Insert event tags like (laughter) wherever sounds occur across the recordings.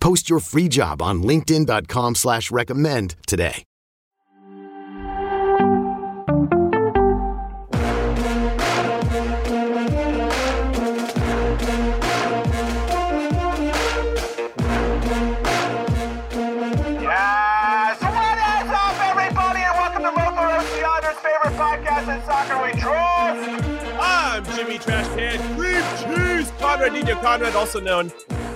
Post your free job on linkedin.com slash recommend today. Yes! What is up, everybody, and welcome to Local Oceana's favorite podcast in soccer we trust. I'm Jimmy Trash Can Cream Cheese Conrad Nino Conrad, also known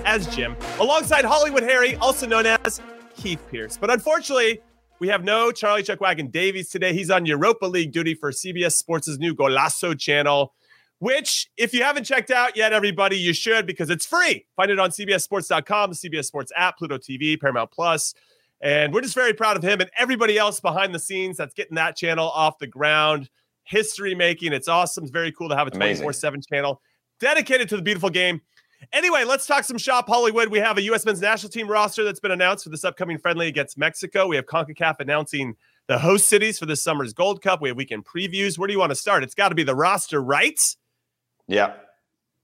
as Jim, alongside Hollywood Harry, also known as Heath Pearce. But unfortunately, we have no Charlie Chuckwagon Davies today. He's on Europa League duty for CBS Sports' new Golazo channel, which, if you haven't checked out yet, everybody, you should because it's free. Find it on CBSSports.com, the CBS Sports app, Pluto TV, Paramount Plus. And we're just very proud of him and everybody else behind the scenes that's getting that channel off the ground. History making. It's awesome. It's very cool to have a 24 7 channel dedicated to the beautiful game. Anyway, let's talk some shop Hollywood. We have a U.S. men's national team roster that's been announced for this upcoming friendly against Mexico. We have CONCACAF announcing the host cities for this summer's Gold Cup. We have weekend previews. Where do you want to start? It's got to be the roster, right? Yeah,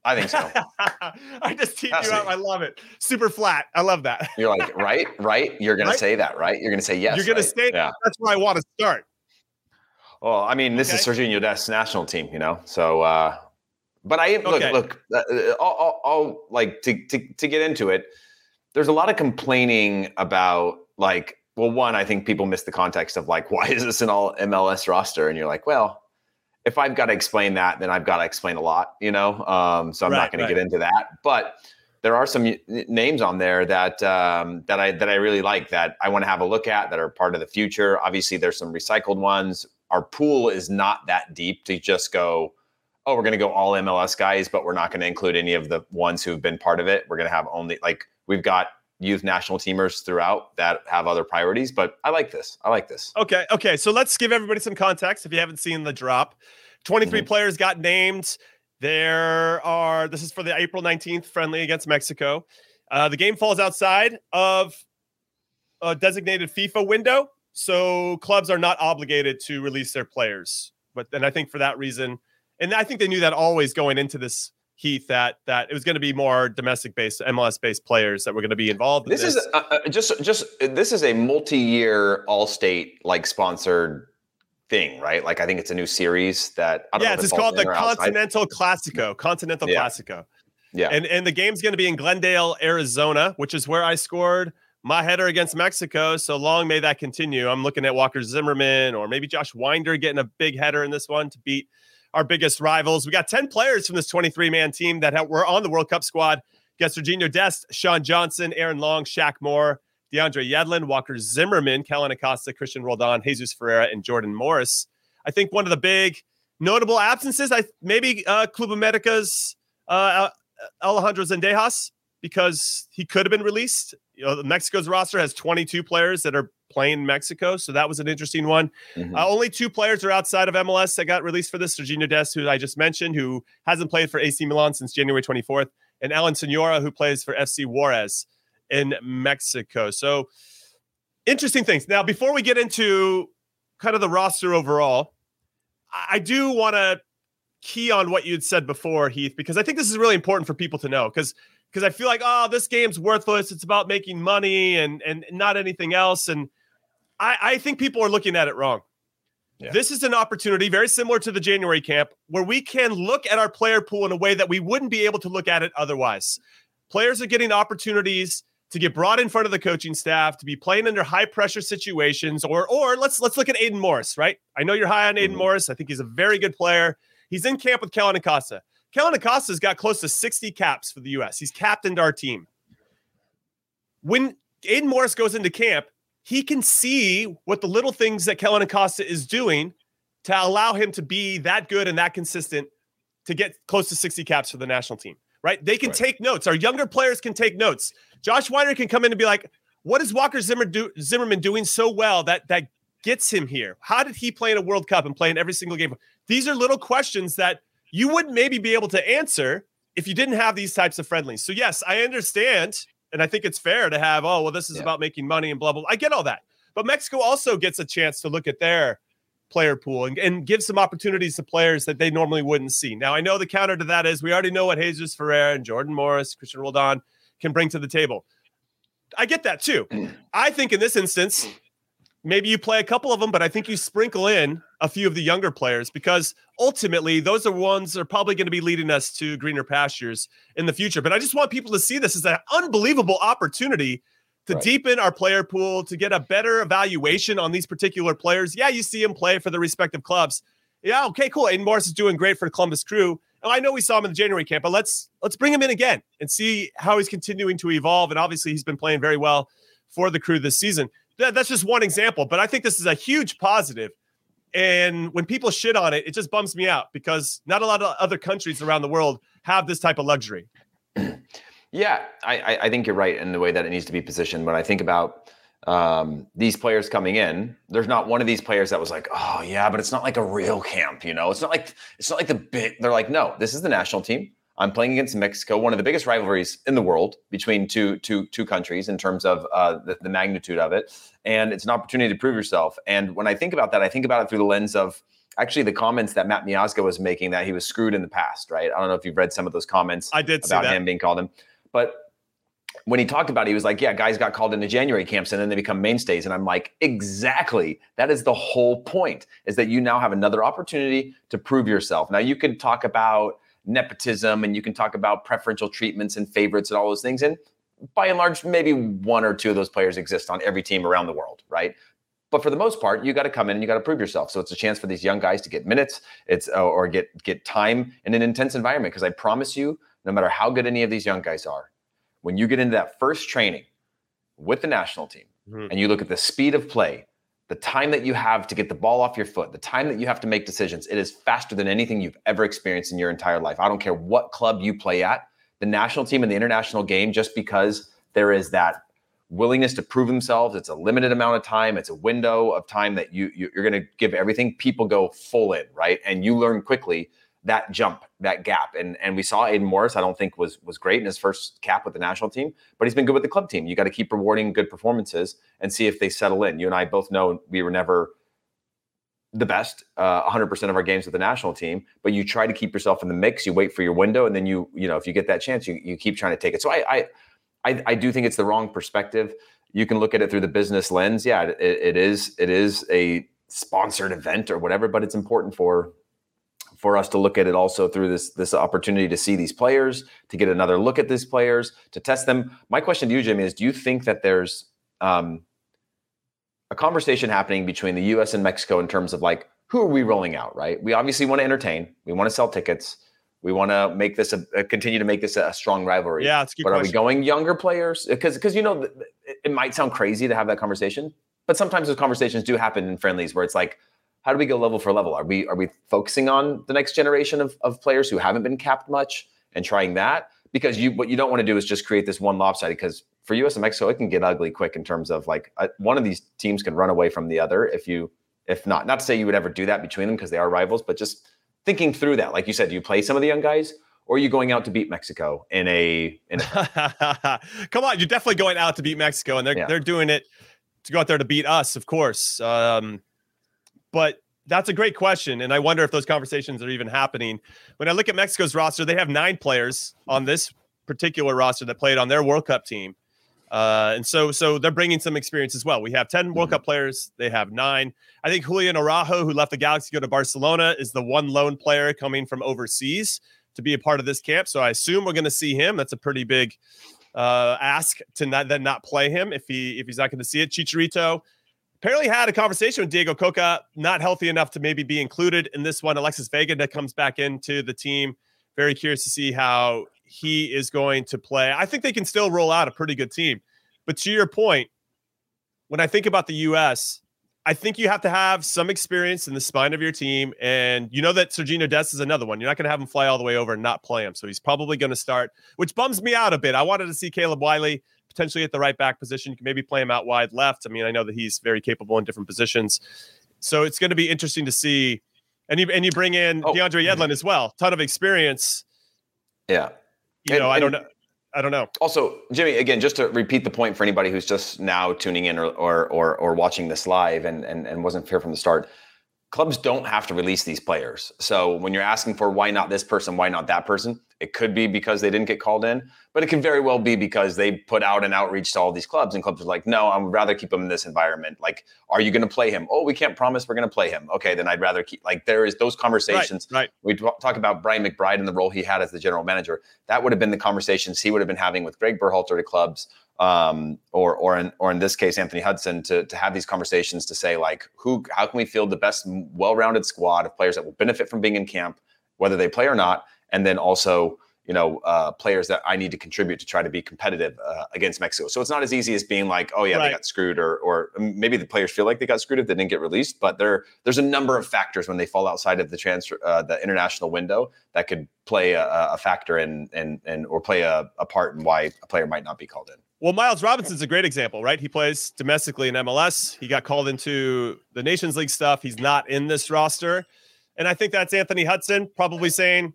I think so. (laughs) I just teed you to up. I love it. Super flat. I love that. (laughs) You're like, right, right. You're gonna say that, right? You're gonna say yes. You're going to say. Yeah. That's where I want to start. Well, I mean, this is Sergio Serginho Dest's national team, you know. So, uh, but I look, Okay. look. Uh, uh, I'll, I'll, I'll like to, to to get into it. There's a lot of complaining about like, well, one, I think people miss the context of like, (laughs) why is this an all MLS roster? And you're like, well, if I've got to explain that, then I've got to explain a lot, you know. Um, so I'm Right, not going right. to get into that, but there are some names on there that um, that I that I really like that I want to have a look at that are part of the future. Obviously, there's some recycled ones. Our pool is not that deep to just go. Oh, we're going to go all MLS guys, but we're not going to include any of the ones who've been part of it. We're going to have only like we've got youth national teamers throughout that have other priorities. But I like this. I like this. Okay. Okay. So let's give everybody some context if you haven't seen the drop. 23 Mhm. players got named. There are, this is for the April 19th friendly against Mexico. Uh, the game falls outside of a designated FIFA window. So clubs are not obligated to release their players. But then I think for that reason, and I think they knew that always going into this, Heath, that that it was going to be more domestic based, MLS based players that were going to be involved. in This is uh, uh, just just this is a multi-year Allstate like sponsored thing, right? Like I think it's a new series that I don't know yes, it's called the in or outside. Continental Classico. Continental Yeah. Classico. Yeah. And and the game's going to be in Glendale, Arizona, which is where I scored my header against Mexico. So long may that continue. I'm looking at Walker Zimmerman or maybe Josh Wynder getting a big header in this one to beat our biggest rivals. We got 10 players from this 23 man team that were on the World Cup squad. Got Serginho Dest, Sean Johnson, Aaron Long, Shaq Moore, DeAndre Yedlin, Walker Zimmerman, Kellyn Acosta, Christian Roldan, Jesus Ferreira, and Jordan Morris. I think one of the big notable absences, I maybe uh, Club America's uh, Alejandro Zendejas because he could have been released. You know, Mexico's roster has 22 players that are playing Mexico, so that was an interesting one. Mhm. Uh, only two players are outside of MLS that got released for this: Serginho Dest, who I just mentioned, who hasn't played for AC Milan since January 24th, and Alan Sonora, who plays for FC Juarez in Mexico. So interesting things. Now, before we get into kind of the roster overall, I do want to key on what you'd said before, Heath, because I think this is really important for people to know. Because because I feel like, oh, this game's worthless. It's about making money and and not anything else. And I, I think people are looking at it wrong. Yeah. This is an opportunity very similar to the January camp where we can look at our player pool in a way that we wouldn't be able to look at it otherwise. Players are getting opportunities to get brought in front of the coaching staff, to be playing under high pressure situations, or or let's let's look at Aidan Morris, right? I know you're high on Aidan mm-hmm. Morris. I think he's a very good player. He's in camp with Kellyn Acosta. Kellyn Acosta's got close to 60 caps for the US. He's captained our team. When Aidan Morris goes into camp, he can see what the little things that Kellyn Acosta is doing to allow him to be that good and that consistent to get close to 60 caps for the national team, right? They can right. take notes. Our younger players can take notes. Josh Wynder can come in and be like, what is Walker Zimmer do- Zimmerman doing so well that that gets him here? How did he play in a World Cup and play in every single game? These are little questions that you wouldn't maybe be able to answer if you didn't have these types of friendlies. So yes, I understand and I think it's fair to have, oh, well, this is yeah. about making money and blah, blah, blah. I get all that. But Mexico also gets a chance to look at their player pool and, and give some opportunities to players that they normally wouldn't see. Now, I know the counter to that is we already know what Jesus Ferreira and Jordan Morris, Christian Roldan can bring to the table. I get that too. (clears throat) I think in this instance, maybe you play a couple of them, but I think you sprinkle in a few of the younger players because ultimately those are ones that are probably going to be leading us to greener pastures in the future. But I just want people to see this as an unbelievable opportunity to right. deepen our player pool, to get a better evaluation on these particular players. Yeah, you see them play for the respective clubs. Yeah, okay, cool. Aidan Morris is doing great for the Columbus Crew. And I know we saw him in the January camp, but let's let's bring him in again and see how he's continuing to evolve. And obviously, he's been playing very well for the crew this season that, that's just one example, but I think this is a huge positive. And when people shit on it, it just bums me out because not a lot of other countries around the world have this type of luxury. Yeah, I, I think you're right in the way that it needs to be positioned. When I think about um, these players coming in, there's not one of these players that was like, oh yeah, but it's not like a real camp, you know. It's not like it's not like the big. They're like, no, this is the national team. I'm playing against Mexico, one of the biggest rivalries in the world between two, two, two countries in terms of uh, the, the magnitude of it. And it's an opportunity to prove yourself. And when I think about that, I think about it through the lens of actually the comments that Matt Miazga was making that he was screwed in the past, right? I don't know if you've read some of those comments I did about him being called him. But when he talked about it, he was like, Yeah, guys got called into January camps and then they become mainstays. And I'm like, Exactly. That is the whole point, is that you now have another opportunity to prove yourself. Now, you could talk about nepotism and you can talk about preferential treatments and favorites and all those things. And by and large, maybe one or two of those players exist on every team around the world, right? But for the most part, you got to come in and you got to prove yourself. So it's a chance for these young guys to get minutes, it's uh, or get get time in an intense environment. Because I promise you, no matter how good any of these young guys are, when you get into that first training with the national team mm-hmm. and you look at the speed of play, the time that you have to get the ball off your foot, the time that you have to make decisions, it is faster than anything you've ever experienced in your entire life. I don't care what club you play at, the national team and the international game, just because there is that willingness to prove themselves. It's a limited amount of time. It's a window of time that you, you are going to give everything. People go full in, right? And you learn quickly that jump, that gap. And and we saw Aidan Morris, I don't think was was great in his first cap with the national team, but he's been good with the club team. You got to keep rewarding good performances and see if they settle in. You and I both know we were never the best uh, 100% of our games with the national team but you try to keep yourself in the mix you wait for your window and then you you know if you get that chance you, you keep trying to take it so I, I I, I do think it's the wrong perspective you can look at it through the business lens yeah it, it is it is a sponsored event or whatever but it's important for for us to look at it also through this this opportunity to see these players, to get another look at these players, to test them. My question to you, Jimmy, is: Do you think that there's um, a conversation happening between the U.S. and Mexico in terms of like who are we rolling out? Right? We obviously want to entertain. We want to sell tickets. We want to make this a, a continue to make this a, a strong rivalry. Yeah, but question. are we going younger players? Because because you know it, it might sound crazy to have that conversation, but sometimes those conversations do happen in friendlies where it's like how do we go level for level? Are we are we focusing on the next generation of, of players who haven't been capped much and trying that? Because you what you don't want to do is just create this one lopsided. Because for U.S. and Mexico, it can get ugly quick in terms of like uh, one of these teams can run away from the other if you if not. Not to say you would ever do that between them because they are rivals, but just thinking through that. Like you said, do you play some of the young guys? or are you going out to beat Mexico in a? In a- (laughs) Come on, you're definitely going out to beat Mexico, and they're yeah. they're doing it to go out there to beat us, of course. Um, but That's a great question. And I wonder if those conversations are even happening. When I look at Mexico's roster, they have nine players on this particular roster that played on their World Cup team. Uh, and so, so they're bringing some experience as well. We have 10 World Cup players. They have nine. I think Julian Araujo, who left the Galaxy to go to Barcelona, is the one lone player coming from overseas to be a part of this camp. So I assume we're going to see him. That's a pretty big uh, ask to not then not play him if he if he's not going to see it. Chicharito apparently had a conversation with Diego Cocca, not healthy enough to maybe be included in this one. Alexis Vega that comes back into the team. Very curious to see how he is going to play. I think they can still roll out a pretty good team. But to your point, when I think about the U.S., I think you have to have some experience in the spine of your team. And you know that Sergiño Dest is another one. You're not going to have him fly all the way over and not play him. So he's probably going to start, which bums me out a bit. I wanted to see Caleb Wiley potentially at the right back position. You can maybe play him out wide left. I mean, I know that he's very capable in different positions. So it's going to be interesting to see. And you and you bring in oh, DeAndre Yedlin as well. Ton of experience. Yeah. You and, know, I don't know. I don't know. Also, Jimmy, again, just to repeat the point for anybody who's just now tuning in or or or, or watching this live and, and and wasn't here from the start, clubs don't have to release these players. So when you're asking for why not this person, why not that person, it could be because they didn't get called in, but it can very well be because they put out an outreach to all these clubs, and clubs are like, "No, I would rather keep him in this environment." Like, are you going to play him? Oh, we can't promise we're going to play him. Okay, then I'd rather keep. Like, there is those conversations. Right. right. We talk about Brian McBride and the role he had as the general manager. That would have been the conversations he would have been having with Greg Berhalter to clubs, um, or or in or in this case, Anthony Hudson, to to have these conversations to say like, who, how can we field the best, well-rounded squad of players that will benefit from being in camp, whether they play or not, and then also you know, uh, players that I need to contribute to try to be competitive uh, against Mexico. So it's not as easy as being like, oh yeah, right. they got screwed, or or maybe the players feel like they got screwed if they didn't get released. But there there's a number of factors when they fall outside of the transfer, uh, the international window that could play a, a factor in and and or play a, a part in why a player might not be called in. Well, Miles Robinson's a great example, right? He plays domestically in MLS. He got called into the Nations League stuff. He's not in this roster. And I think that's Anthony Hudson probably saying,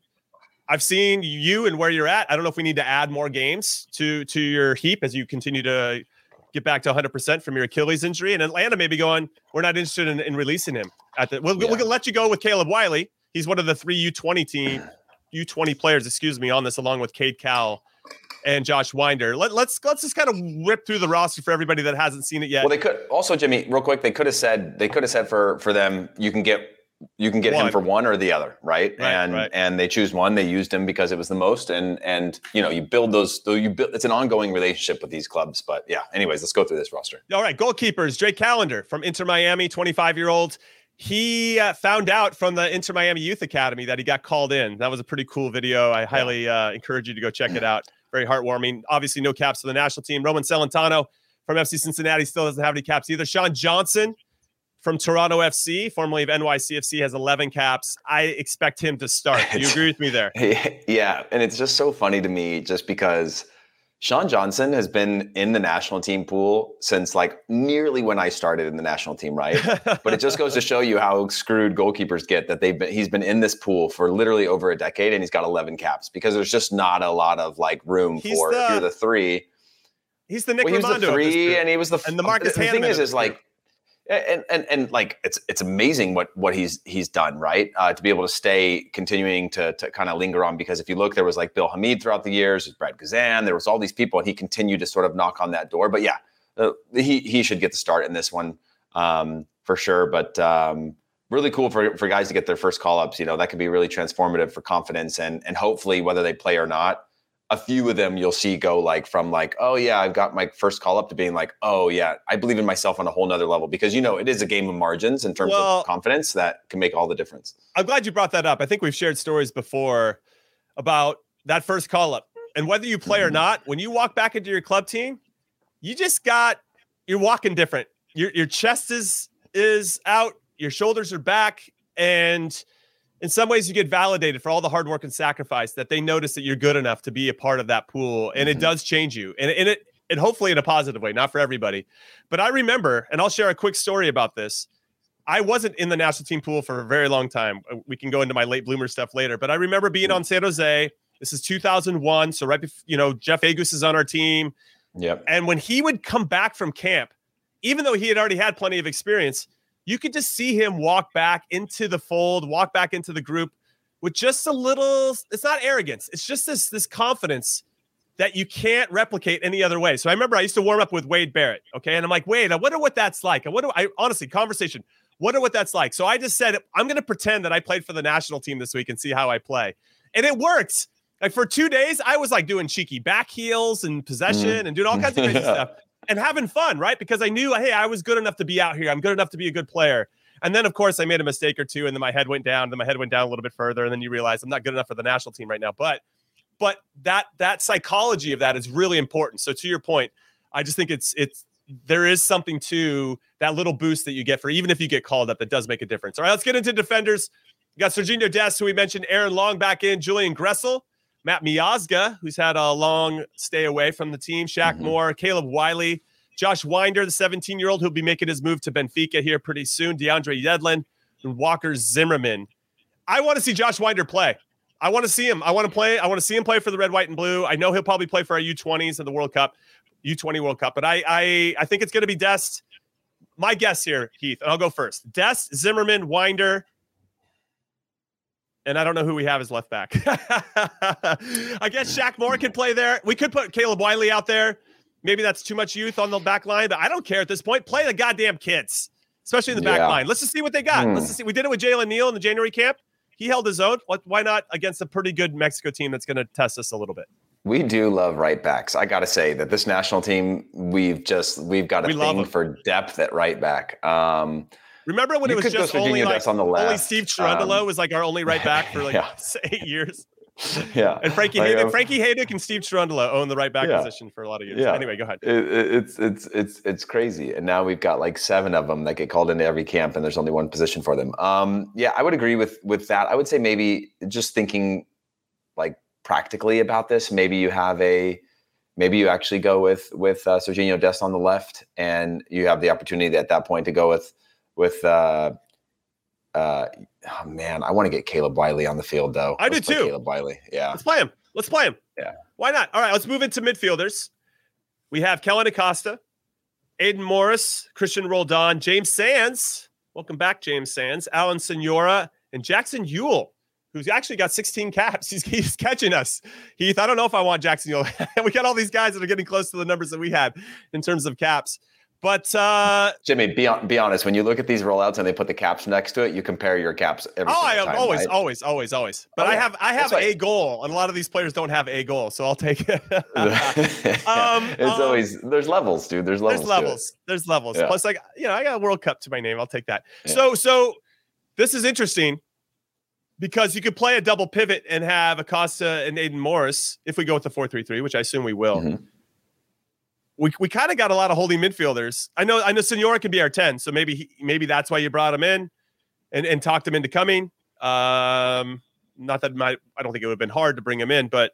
I've seen you and where you're at. I don't know if we need to add more games to to your heap as you continue to get back to 100% from your Achilles injury. And Atlanta may be going, we're not interested in, in releasing him. At the, we'll, yeah. we'll let you go with Caleb Wiley. He's one of the three U20 team, (sighs) U20 players, excuse me, on this, along with Cade Cowell and Josh Wynder. Let, let's let's just kind of whip through the roster for everybody that hasn't seen it yet. Well, they could also, Jimmy, real quick. They could have said they could have said for for them, you can get you can get one. him for one or the other, right? right and right. and they choose one. They used him because it was the most. And and you know you build those. You build. It's an ongoing relationship with these clubs. But yeah. Anyways, let's go through this roster. All right, goalkeepers. Drake Callender from Inter Miami, 25 year old. He uh, found out from the Inter Miami Youth Academy that he got called in. That was a pretty cool video. I highly uh, encourage you to go check it out. Very heartwarming. Obviously, no caps for the national team. Roman Celentano from FC Cincinnati still doesn't have any caps either. Sean Johnson from Toronto FC, formerly of NYCFC, has 11 caps. I expect him to start. Do you agree with me there? (laughs) Yeah. And it's just so funny to me just because Sean Johnson has been in the national team pool since like nearly when I started in the national team, right? (laughs) but it just goes to show you how screwed goalkeepers get that they've been he's been in this pool for literally over a decade and he's got 11 caps because there's just not a lot of like room he's for the, if you're the three. He's the Nick well, he was the three and he was the and the Marcus the, the thing is is like and and and like it's it's amazing what what he's he's done right? Uh, to be able to stay continuing to to kind of linger on because if you look there was like Bill Hamid throughout the years Brad Guzan there was all these people and he continued to sort of knock on that door. But yeah uh, he he should get the start in this one um, for sure. But um, really cool for for guys to get their first call ups you know that could be really transformative for confidence and and hopefully whether they play or not a few of them you'll see go like from like oh yeah i've got my first call up to being like oh yeah i believe in myself on a whole nother level. Because you know it is a game of margins in terms well, of confidence that can make all the difference. I'm glad you brought that up. I think we've shared stories before about that first call up. And whether you play mm-hmm. or not when you walk back into your club team you just got you're walking different. Your, your chest is is out your shoulders are back and in some ways you get validated for all the hard work and sacrifice that they notice that you're good enough to be a part of that pool and mm-hmm. it does change you and, and it and hopefully in a positive way not for everybody. But i remember and i'll share a quick story about this. I wasn't in the national team pool for a very long time. Uh, we can go into my late bloomer stuff later but i remember being on san jose. This is 2001 so right before you know jeff agoos is on our team. Yep. And when he would come back from camp even though he had already had plenty of experience you could just see him walk back into the fold, walk back into the group with just a little. It's not arrogance. It's just this this confidence that you can't replicate any other way. So I remember I used to warm up with Wade Barrett. Okay, and I'm like, Wade, I wonder what that's like. I wonder. I honestly, conversation. Wonder what that's like. So I just said, I'm going to pretend that I played for the national team this week and see how I play, and it worked. Like for two days, I was like doing cheeky back heels and possession mm. and doing all kinds of crazy (laughs) stuff and having fun, right? Because I knew, hey, I was good enough to be out here. I'm good enough to be a good player. And then, of course, I made a mistake or two, and then my head went down. Then my head went down a little bit further, and then you realize I'm not good enough for the national team right now. But, but that that psychology of that is really important. So to your point, I just think it's it's there is something to that little boost that you get for even if you get called up that does make a difference. All right, let's get into defenders. We got Serginho Dest, who we mentioned, Aaron Long back in, Julian Gressel, Matt Miazga, who's had a long stay away from the team, Shaq mm-hmm. Moore, Caleb Wiley, Josh Wynder, the 17 year old who'll be making his move to Benfica here pretty soon, DeAndre Yedlin, and Walker Zimmerman. I want to see Josh Wynder play. I want to see him. I want to play. I want to see him play for the red, white, and blue. I know he'll probably play for our U20s in the World Cup, U20 World Cup, but I I, I think it's going to be Dest. My guess here, Heath, and I'll go first. Dest, Zimmerman, Wynder, and I don't know who we have as left back. (laughs) I guess Shaq Moore could play there. We could put Caleb Wiley out there. Maybe that's too much youth on the back line, but I don't care at this point. Play the goddamn kids, especially in the back yeah. line. Let's just see what they got. Hmm. Let's just see. We did it with Jalen Neal in the January camp. He held his own. Why not against a pretty good Mexico team that's going to test us a little bit? We do love right backs. I got to say that this national team, we've just we've got a we thing for depth at right back. Um, Remember when it was just only like on the only Steve Cherundolo um, was like our only right back for like yeah. (laughs) eight years. (laughs) Yeah, and Frankie like, um, Frankie Hejduk and Steve Cherundolo own the right back yeah. position for a lot of years. Yeah. Anyway, go ahead. It, it's it's it's it's crazy, and now we've got like seven of them that get called into every camp, and there's only one position for them. Um, yeah, I would agree with with that. I would say maybe just thinking like practically about this, maybe you have a maybe you actually go with with uh, Serginho Dest on the left, and you have the opportunity at that point to go with with uh, uh, oh man, I want to get Caleb Wiley on the field though. I let's do too. Caleb Wiley, yeah. Let's play him. Let's play him. Yeah. Why not? All right, let's move into midfielders. We have Kellyn Acosta, Aidan Morris, Christian Roldan, James Sands. Welcome back, James Sands, Alan Sonora, and Jackson Yueill, who's actually got 16 caps. (laughs) He's, he's catching us. Heath, I don't know if I want Jackson Yueill. (laughs) we got all these guys that are getting close to the numbers that we had in terms of caps. But uh, Jimmy, be, be honest. When you look at these rollouts and they put the caps next to it, you compare your caps. Every oh, I time, always, right? always, always, always. But oh, I have, I have a goal, and a lot of these players don't have a goal, so I'll take it. (laughs) (laughs) um, it's um, always there's levels, dude. There's levels. There's levels. There's levels. Yeah. Plus, like you know, I got a World Cup to my name. I'll take that. Yeah. So, so this is interesting because you could play a double pivot and have Acosta and Aidan Morris if we go with the four three three, which I assume we will. Mm-hmm we, we kind of got a lot of holding midfielders. I know I know Sonora can be our 10, so maybe he, maybe that's why you brought him in and, and talked him into coming. Um, not that my I don't think it would have been hard to bring him in, but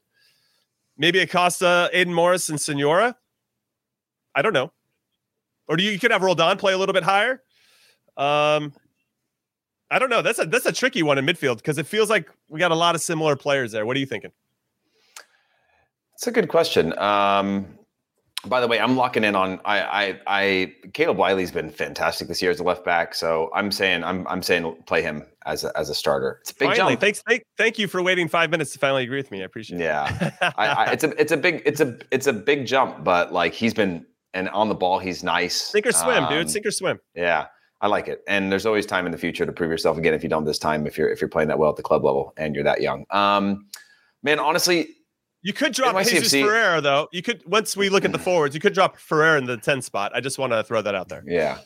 maybe Acosta, Aidan Morris, and Sonora. I don't know. Or do you, you could have Roldan play a little bit higher? Um, I don't know. That's a that's a tricky one in midfield because it feels like we got a lot of similar players there. What are you thinking? It's a good question. Um, by the way, I'm locking in on I I, I Caleb Wiley's been fantastic this year as a left back, so I'm saying I'm I'm saying play him as a, as a starter. It's a big finally, jump. Thanks, thank, thank you for waiting five minutes to finally agree with me. I appreciate yeah. it. Yeah, I, I, it's a it's a big it's a it's a big jump, but like he's been and on the ball he's nice. Sink or swim, um, dude. Sink or swim. Yeah. I like it, and there's always time in the future to prove yourself again if you don't this time. If you're if you're playing that well at the club level and you're that young, um, man, honestly, you could drop Jesus Ferreira though. You could once we look at the forwards, you could drop Ferreira in the 10 spot. I just want to throw that out there. Yeah.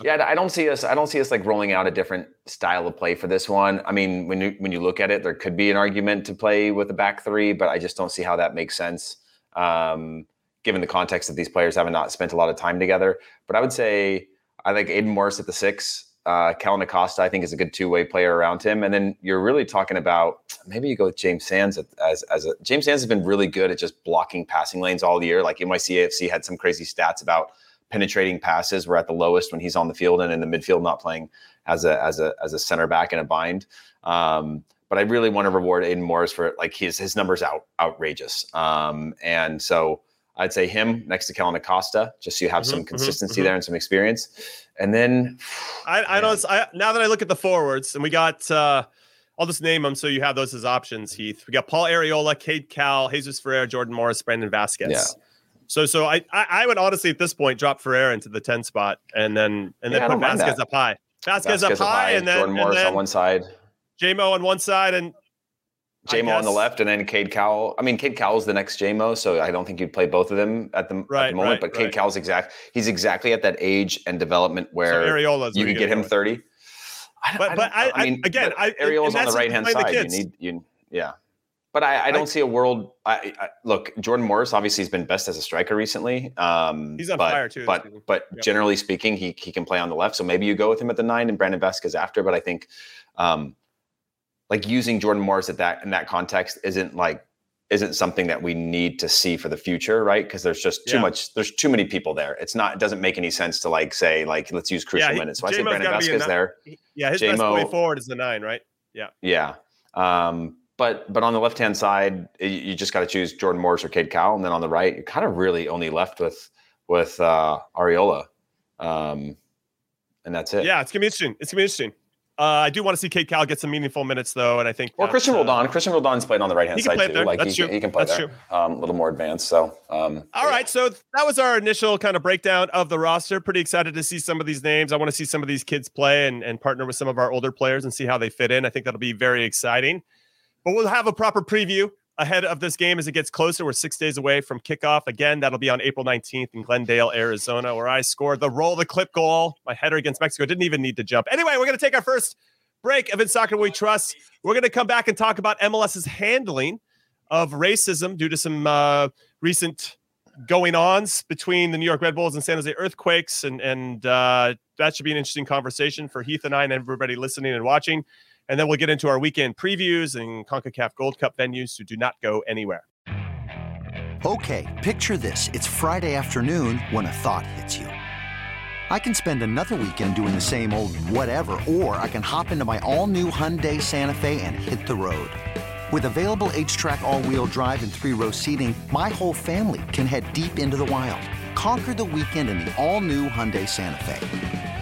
Yeah, I don't see us I don't see us like rolling out a different style of play for this one. I mean, when you when you look at it, there could be an argument to play with a back three, but I just don't see how that makes sense. Um, given the context that these players haven't not spent a lot of time together. But I would say I like Aidan Morris at the six uh, Kellyn Acosta, I think, is a good two way player around him. And then you're really talking about maybe you go with James Sands as, as a James Sands has been really good at just blocking passing lanes all year. Like NYCFC had some crazy stats about penetrating passes. We're at the lowest when he's on the field and in the midfield, not playing as a as a as a center back in a bind. Um, but I really want to reward Aidan Morris for like his his numbers out outrageous. Um, and so I'd say him next to Kellyn Acosta, just so you have Mhm, some mhm, consistency mhm. there and some experience. And then I, I don't. I, now that I look at the forwards, and we got, uh, I'll just name them so you have those as options. Heath, we got Paul Arriola, Cade Cowell, Jesus Ferreira, Jordan Morris, Brandon Vazquez. Yeah. So, so I, I, I would honestly at this point drop Ferreira into the ten spot, and then and Yeah, then put don't mind Vazquez up high. Vazquez, Vazquez up high, and then Jordan and Morris then on one side, JMO on one side, and JMO on the left, and then Cade Cowell. I mean, Cade Cowell's the next JMO, so I don't think you'd play both of them at the, at the moment. right, but Cade right. Cowell's exact. He's exactly at that age and development where Arriola's you could get him thirty. I, But- I but I- I- again, but I- Ariel's on the right hand side. You need you, yeah. But I, I don't see a world. I, look. Jordan Morris obviously has been best as a striker recently. Um, He's on but, fire, too, But but Yep. generally speaking, he he can play on the left. So maybe you go with him at the nine and Brandon Vazquez after. But I think, um, like using Jordan Morris at that in that context isn't like isn't something that we need to see for the future, right? Because there's just too Yeah. much. There's too many people there. It's not. It doesn't make any sense to like say like let's use crucial he- minutes. So I say JMO's Brandon gotta be a Vazquez there. Yeah, his best way forward is the nine, right? Yeah. Yeah. Um, but but on the left hand side, y- you just got to choose Jordan Morris or Cade Cowell, and then on the right, you're kind of really only left with with uh, Arriola, um, and that's it. Yeah, it's gonna be interesting. It's gonna be interesting. Uh, I do want to see Cade Cowell get some meaningful minutes though, and I think Or that, Christian uh, Roldan. Christian Roldan's played on the right hand side too. there. Like he, he can play That's there. true. Um, a little more advanced. So um, All right, so that was our initial kind of breakdown of the roster. Pretty excited to see some of these names. I want to see some of these kids play and, and partner with some of our older players and see how they fit in. I think that'll be very exciting. But we'll have a proper preview ahead of this game as it gets closer. We're six days away from kickoff. Again, that'll be on April 19th in Glendale, Arizona, where I scored the roll the clip goal. My header against Mexico didn't even need to jump. Anyway, we're going to take our first break of In Soccer We Trust. We're going to come back and talk about MLS's handling of racism due to some uh, recent going ons between the New York Red Bulls and San Jose Earthquakes. And, and uh, that should be an interesting conversation for Heath and I and everybody listening and watching. And then we'll get into our weekend previews and CONCACAF Gold Cup venues, so do not go anywhere. Okay, picture this. It's Friday afternoon when a thought hits you. I can spend another weekend doing the same old whatever, or I can hop into my all new Hyundai Santa Fe and hit the road. With available HTRAC, all wheel drive, and three row seating, my whole family can head deep into the wild. Conquer the weekend in the all new Hyundai Santa Fe.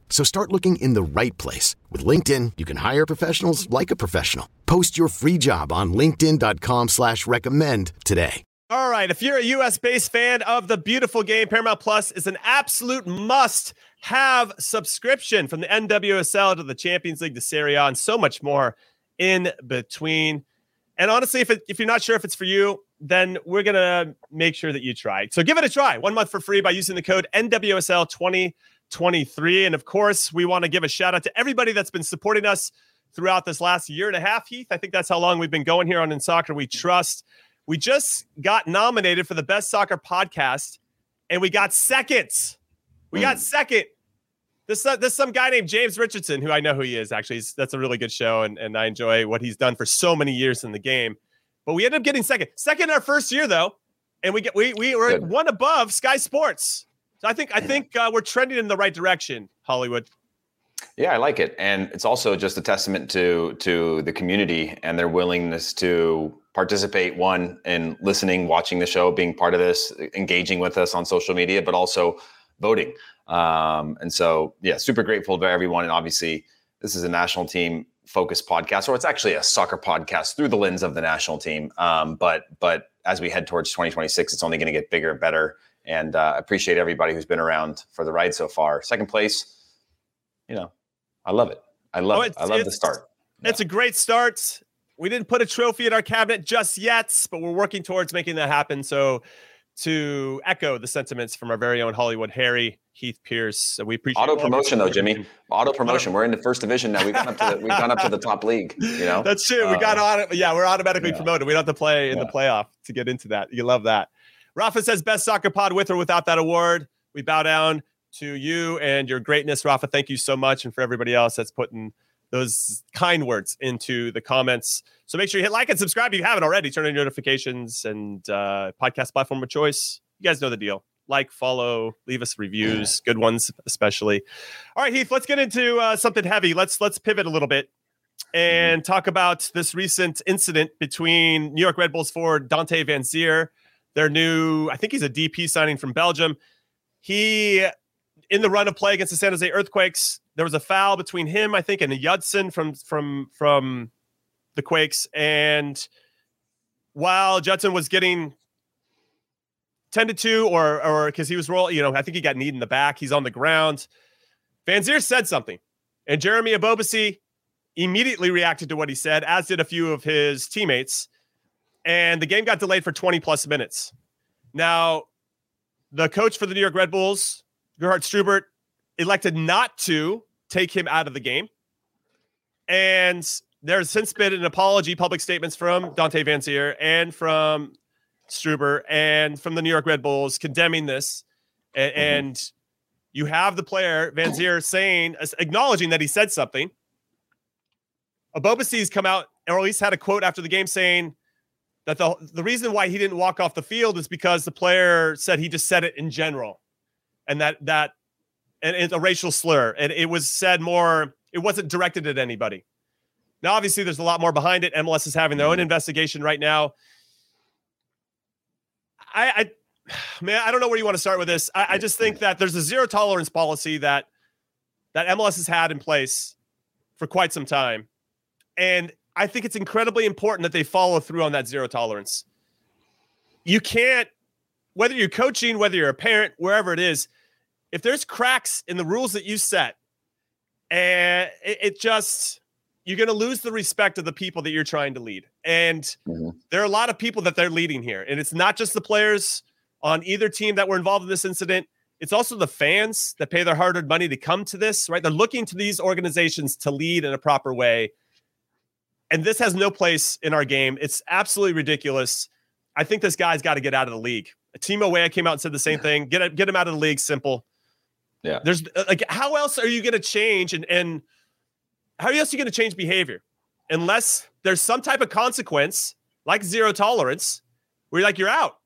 So start looking in the right place. With LinkedIn, you can hire professionals like a professional. Post your free job on linkedin.com slash recommend today. All right. If you're a US based fan of the beautiful game, Paramount Plus is an absolute must have subscription from the NWSL to the Champions League to Serie A and so much more in between. And honestly, if, it, if you're not sure if it's for you, then we're going to make sure that you try. So give it a try. One month for free by using the code NWSL2023. And of course, we want to give a shout out to everybody that's been supporting us throughout this last year and a half, Heath. I think that's how long we've been going here on In Soccer We Trust. We just got nominated for the best soccer podcast, and we got seconds. We got second. This uh, this some guy named James Richardson, who I know who he is. Actually, He's- that's a really good show, and and I enjoy what he's done for so many years in the game. But we ended up getting second, second our first year though, and we get we we were Good. one above Sky Sports. So I think I think uh, we're trending in the right direction, Hollywood. Yeah, I like it, and it's also just a testament to to the community and their willingness to participate. One in listening, watching the show, being part of this, engaging with us on social media, but also voting. Um, and so, yeah, super grateful to everyone. And obviously, this is a national team focused podcast, or it's actually a soccer podcast through the lens of the national team. Um, but but as we head towards 2026, it's only going to get bigger and better. And uh, appreciate everybody who's been around for the ride so far. Second place, you know, I love it. I love Oh, it. I love the start. It's a great start. We didn't put a trophy in our cabinet just yet, but we're working towards making that happen. So, to echo the sentiments from our very own Hollywood Harry Heath Pearce, we appreciate Auto all of your promotion though. Jimmy. Auto promotion. We're in the first division now. We've gone up to the we've gone up to the top league. You know, That's true. we got Uh, on it. Yeah, we're automatically yeah. promoted. We don't have to play in the playoff to get into that. You love that. Rafa says best soccer pod with or without that award. We bow down to you and your greatness, Rafa. Thank you so much. And for everybody else that's putting those kind words into the comments. So make sure you hit like and subscribe if you haven't already. Turn on notifications and uh, podcast platform of choice. You guys know the deal. Like, follow, leave us reviews, good ones especially. All right, Heath, let's get into uh, something heavy. Let's let's pivot a little bit and talk about this recent incident between New York Red Bulls forward Dante Vanzeir, their new, I think he's a DP signing from Belgium. He, in the run of play against the San Jose Earthquakes, there was a foul between him, I think, and Judson from from from the Quakes. And while Judson was getting tended to, or or because he was rolling, you know, I think he got kneed in the back. He's on the ground. Vanzeir said something, and Jeremy Ebobisse immediately reacted to what he said, as did a few of his teammates. And the game got delayed for 20 plus minutes. Now, the coach for the New York Red Bulls, Gerhard Struber, elected not to take him out of the game. And there's since been an apology, public statements from Dante Vanzeir and from Struber and from the New York Red Bulls condemning this. And, mm-hmm. and you have the player Vanzeir saying, acknowledging that he said something. Ebobisse's come out, or at least had a quote after the game saying that the the reason why he didn't walk off the field is because the player said he just said it in general, and that that and it's a racial slur, and it was said more. It wasn't directed at anybody. Now, obviously, there's a lot more behind it. MLS is having their own mm-hmm. investigation right now. I, I (sighs) man, I don't know where you want to start with this. I, I just think that there's a zero tolerance policy that that MLS has had in place for quite some time and I think it's incredibly important that they follow through on that zero tolerance. You can't, whether you're coaching, whether you're a parent, wherever it is, if there's cracks in the rules that you set, and it, it just, you're going to lose the respect of the people that you're trying to lead. And mm-hmm. there are a lot of people that they're leading here. And it's not just the players on either team that were involved in this incident. It's also the fans that pay their hard earned money to come to this, right? They're looking to these organizations to lead in a proper way and this has no place in our game. It's absolutely ridiculous. I think this guy's got to get out of the league. Timo Weah came out and said the same thing. Get get him out of the league. Simple. Yeah. There's uh, like, how else are you going to change and and how else are you going to change behavior unless there's some type of consequence like zero tolerance where you're like you're out,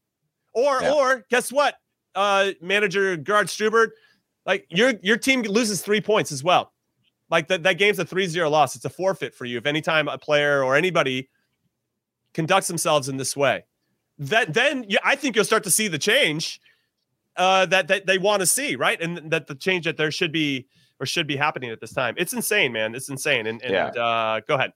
or yeah. or guess what, uh, manager Gerhard Struber, like your your team loses three points as well. Like that, that game's a 3-0 loss. It's a forfeit for you if anytime a player or anybody conducts themselves in this way. That then yeah, I think you'll start to see the change uh, that that they want to see, right? And that the change that there should be or should be happening at this time. It's insane, man. It's insane. And, and yeah. uh, go ahead.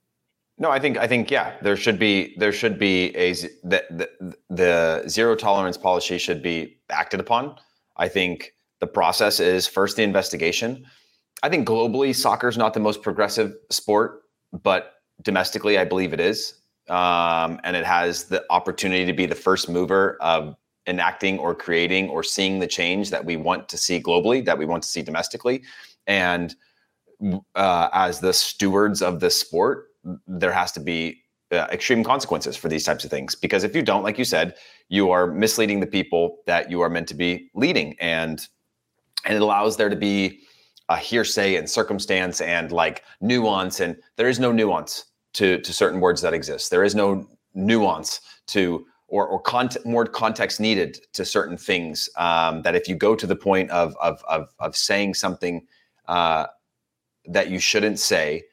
No, I think I think yeah, there should be there should be a the, the the zero tolerance policy should be acted upon. I think the process is first the investigation. I think globally, soccer is not the most progressive sport, but domestically, I believe it is. Um, and it has the opportunity to be the first mover of enacting or creating or seeing the change that we want to see globally, that we want to see domestically. And uh, as the stewards of this sport, there has to be uh, extreme consequences for these types of things. Because if you don't, like you said, you are misleading the people that you are meant to be leading, and and it allows there to be a hearsay and circumstance and like nuance and there is no nuance to to certain words that exist. There is no nuance to or or content, more context needed to certain things um, that if you go to the point of of of, of saying something uh, that you shouldn't say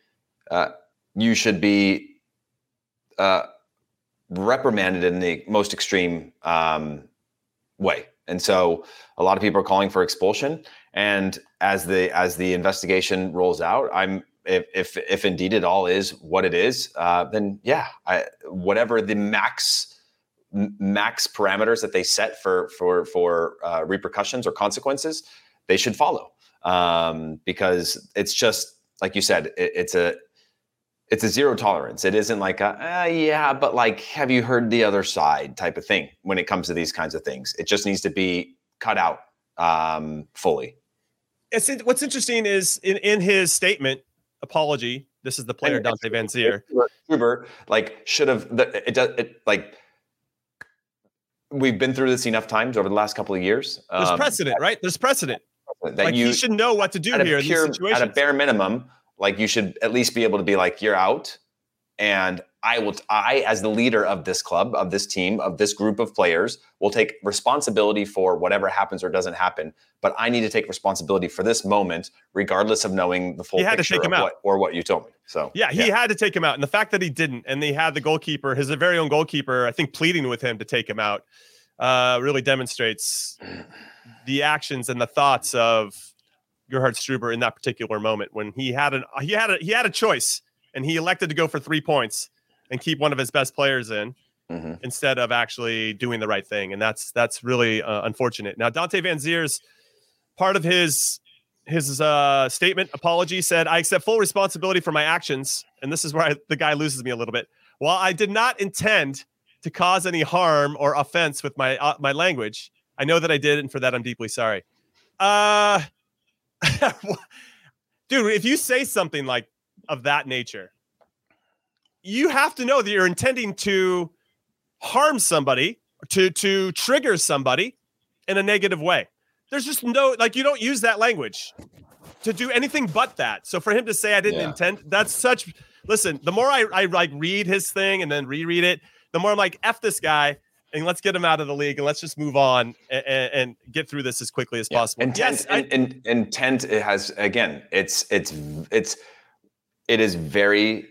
uh, you should be uh, reprimanded in the most extreme um, way. And so a lot of people are calling for expulsion and as the as the investigation rolls out, I'm if if, if indeed it all is what it is, uh, then yeah, I, whatever the max max parameters that they set for for for uh, repercussions or consequences, they should follow um, because it's just like you said, it, it's a it's a zero tolerance. It isn't like a uh, yeah, but like have you heard the other side type of thing when it comes to these kinds of things. It just needs to be cut out um, fully it's what's interesting is in, in his statement apology. This is the player Dante Vanzeir. Like should have the, it does it like we've been through this enough times over the last couple of years. There's um, precedent, right? There's precedent. that like you he should know what to do here pure, at a bare minimum, like you should at least be able to be like, you're out, and I will. I, as the leader of this club, of this team, of this group of players, will take responsibility for whatever happens or doesn't happen. But I need to take responsibility for this moment, regardless of knowing the full He had to picture take him of out. what, or what you told me. So Yeah, he had to take him out. And the fact that he didn't, and they had the goalkeeper, his very own goalkeeper, I think pleading with him to take him out, uh, really demonstrates the actions and the thoughts of Gerhard Struber in that particular moment when he had an he had a he had a choice and he elected to go for three points and keep one of his best players in Mhm. instead of actually doing the right thing. And that's that's really uh, unfortunate. Now Dante Vanzeir's part of his his uh, statement apology said, "I accept full responsibility for my actions." And this is where I, the guy loses me a little bit. While I did not intend to cause any harm or offense with my uh, my language, I know that I did, and for that I'm deeply sorry. Uh, (laughs) dude, if you say something like of that nature, you have to know that you're intending to harm somebody, to to trigger somebody in a negative way. There's just no like you don't use that language to do anything but that. So for him to say I didn't Yeah. intend, that's such. Listen, the more I, I like read his thing and then reread it, the more I'm like f this guy and let's get him out of the league and let's just move on and, and get through this as quickly as Yeah. possible. Intent, Yes, I- in, in, intent it has again. It's it's it's it is very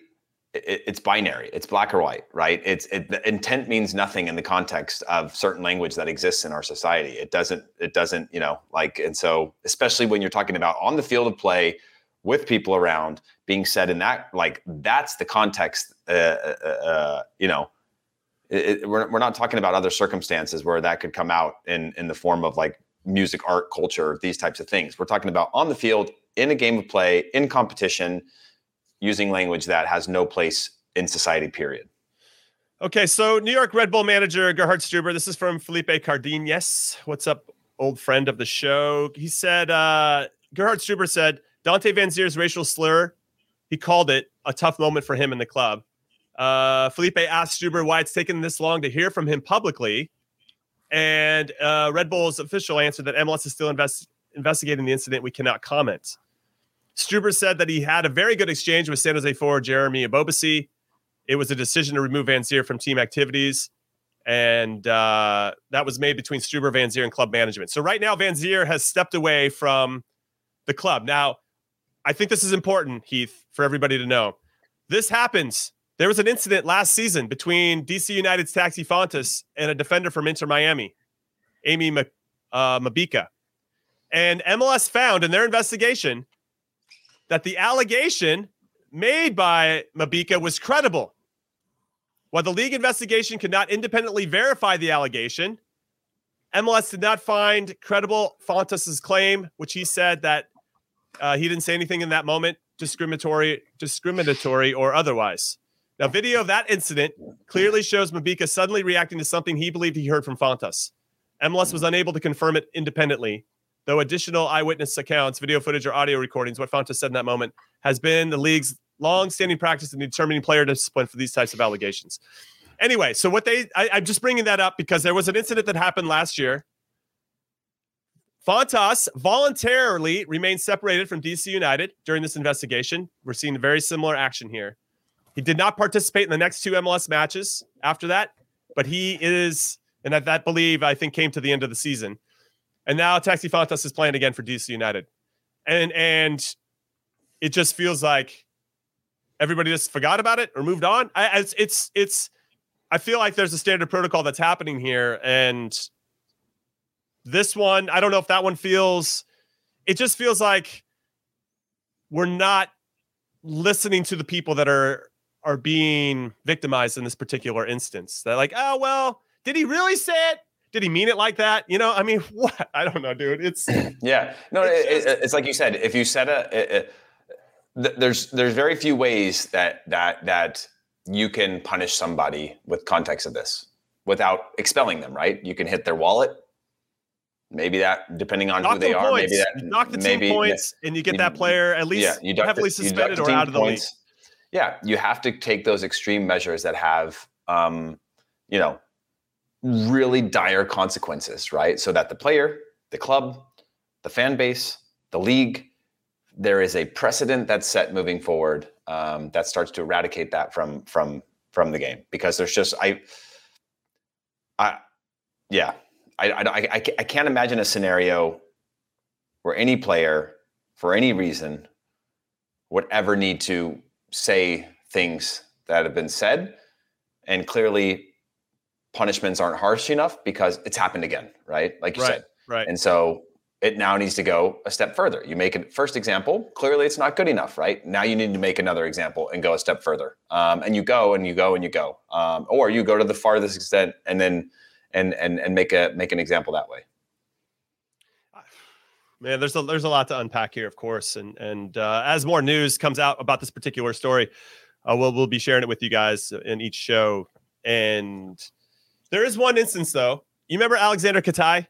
it, it's binary. It's black or white, right? It's it, the intent means nothing in the context of certain language that exists in our society. It doesn't. It doesn't. You know, like and so especially when you're talking about on the field of play with people around being said in that like that's the context. Uh, uh, uh, you know, it, it- we're, we're not talking about other circumstances where that could come out in in the form of like music, art, culture, these types of things. We're talking about on the field, in a game of play, in competition, using language that has no place in society. Period. Okay, so New York Red Bull manager Gerhard Struber. This is from Felipe Cardenas. What's up, old friend of the show? He said uh, Gerhard Struber said Dante Vanzeir's racial slur. He called it a tough moment for him in the club. Uh, Felipe asked Struber why it's taken this long to hear from him publicly, and uh, Red Bull's official answer that MLS is still invest- investigating the incident. We cannot comment. Struber said that he had a very good exchange with San Jose forward Jeremy Ebobisse. It was a decision to remove Vanzeir from team activities, and uh, that was made between Struber, Vanzeir, and club management. So right now, Vanzeir has stepped away from the club. Now, I think this is important, Heath, for everybody to know. This happens. There was an incident last season between DC United's Taxi Fountas and a defender from Inter Miami, Aimé uh, Mabika. And MLS found in their investigation that the allegation made by Mabika was credible. While the league investigation could not independently verify the allegation, MLS did not find credible Fountas' claim, which he said that uh, he didn't say anything in that moment, discriminatory, discriminatory or otherwise. Now, video of that incident clearly shows Mabika suddenly reacting to something he believed he heard from Fountas. MLS was unable to confirm it independently, though additional eyewitness accounts, video footage, or audio recordings, what Fountas said in that moment, has been the league's long-standing practice in determining player discipline for these types of allegations. Anyway, so what they, I, I'm just bringing that up because there was an incident that happened last year. Fountas voluntarily remained separated from DC United during this investigation. We're seeing very similar action here. He did not participate in the next two MLS matches after that, but he is, and that, that believe I think came to the end of the season. And now Taxi Fountas is playing again for DC United. And and it just feels like everybody just forgot about it or moved on. I, it's it's it's I feel like there's a standard protocol that's happening here and this one, I don't know if that one feels it just feels like we're not listening to the people that are are being victimized in this particular instance. They're like, "Oh, well, did he really say it? Did he mean it like that?" You know, I mean, (laughs) what? I don't know, dude. It's (clears throat) Yeah, no, It's it, just- it, it's like you said. If you said a, it, it- there's there's very few ways that that that you can punish somebody with context of this without expelling them. Right? You can hit their wallet. Maybe that, depending on who they are, points. maybe that You knock the maybe team points, and you get you- that player at least yeah, heavily the, suspended or out of the league. Yeah, you have to take those extreme measures that have, um, you know, really dire consequences, right? So that the player, the club, the fan base, the league, there is a precedent that's set moving forward um, that starts to eradicate that from from from the game because there's just I I yeah I I, I, I can't imagine a scenario where any player for any reason would ever need to say things that have been said and clearly punishments aren't harsh enough because it's happened again right like you right, said right and so it now needs to go a step further. You make a first example, clearly it's not good enough, right? Now you need to make another example and go a step further. Um, and you go and you go and you go, um, or you go to the farthest extent and then and and and make a make an example that way. Man, there's a there's a lot to unpack here, of course, and and uh, as more news comes out about this particular story, uh, we'll we'll be sharing it with you guys in each show. And there is one instance though. You remember Aleksandar Katai?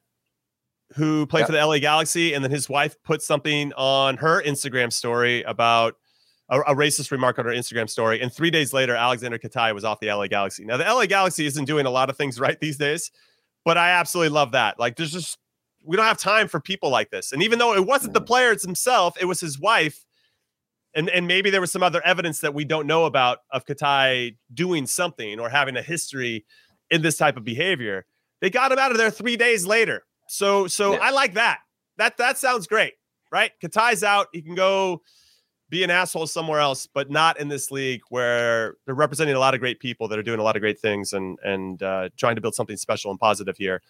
who played yep. for the LA Galaxy, and then his wife put something on her Instagram story about a, a, racist remark on her Instagram story. And three days later, Aleksandar Katai was off the LA Galaxy. Now, the LA Galaxy isn't doing a lot of things (laughs) right these days, but I absolutely love that. Like, there's just we don't have time for people like this. And even though it wasn't the players himself, it was his wife. And, and maybe there was some other evidence that we don't know about of Katai doing something or having a history in this type of behavior. They got him out of there three days later. So so yeah. I like that. That that sounds great, right? Katai's out. He can go be an asshole somewhere else, but not in this league where they're representing a lot of great people that are doing a lot of great things and and uh, trying to build something special and positive here.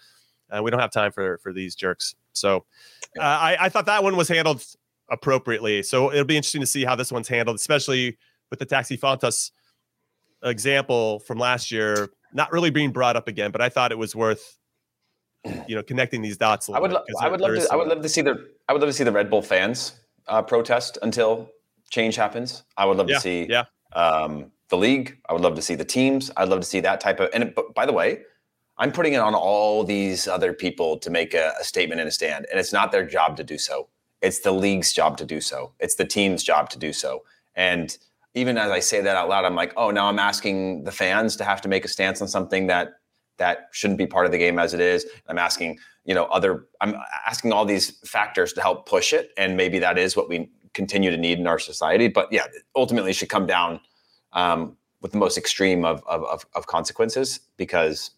And uh, we don't have time for for these jerks. So uh, I, I thought that one was handled appropriately. So it'll be interesting to see how this one's handled, especially with the Taxi Fountas example from last year, not really being brought up again. But I thought it was worth you know connecting these dots. I would, lo- I would love to. I would love to see the. I would love to see the Red Bull fans uh, protest until change happens. I would love yeah, to see. Yeah. Um, the league. I would love to see the teams. I'd love to see that type of. And it, by the way, I'm putting it on all these other people to make a, a statement and a stand, and it's not their job to do so. It's the league's job to do so. It's the team's job to do so. And even as I say that out loud, I'm like, oh, now I'm asking the fans to have to make a stance on something that that shouldn't be part of the game as it is. I'm asking, you know, other, I'm asking all these factors to help push it. And maybe that is what we continue to need in our society. But yeah, ultimately should come down um, with the most extreme of, of, of consequences because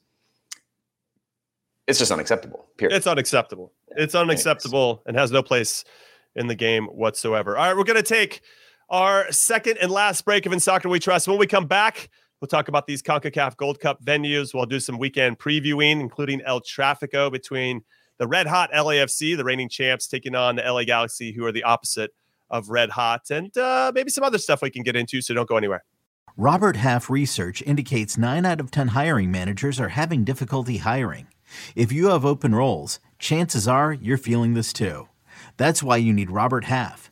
it's just unacceptable. Period. It's unacceptable. It's unacceptable and has no place in the game whatsoever. All right, we're going to take our second and last break of In Soccer We Trust. When we come back, We'll talk about these CONCACAF Gold Cup venues. We'll do some weekend previewing, including El Trafico between the red hot LAFC, the reigning champs, taking on the LA Galaxy, who are the opposite of red hot, and uh, maybe some other stuff we can get into. So don't go anywhere. Robert Half research indicates nine out of 10 hiring managers are having difficulty hiring. If you have open roles, chances are you're feeling this too. That's why you need Robert Half.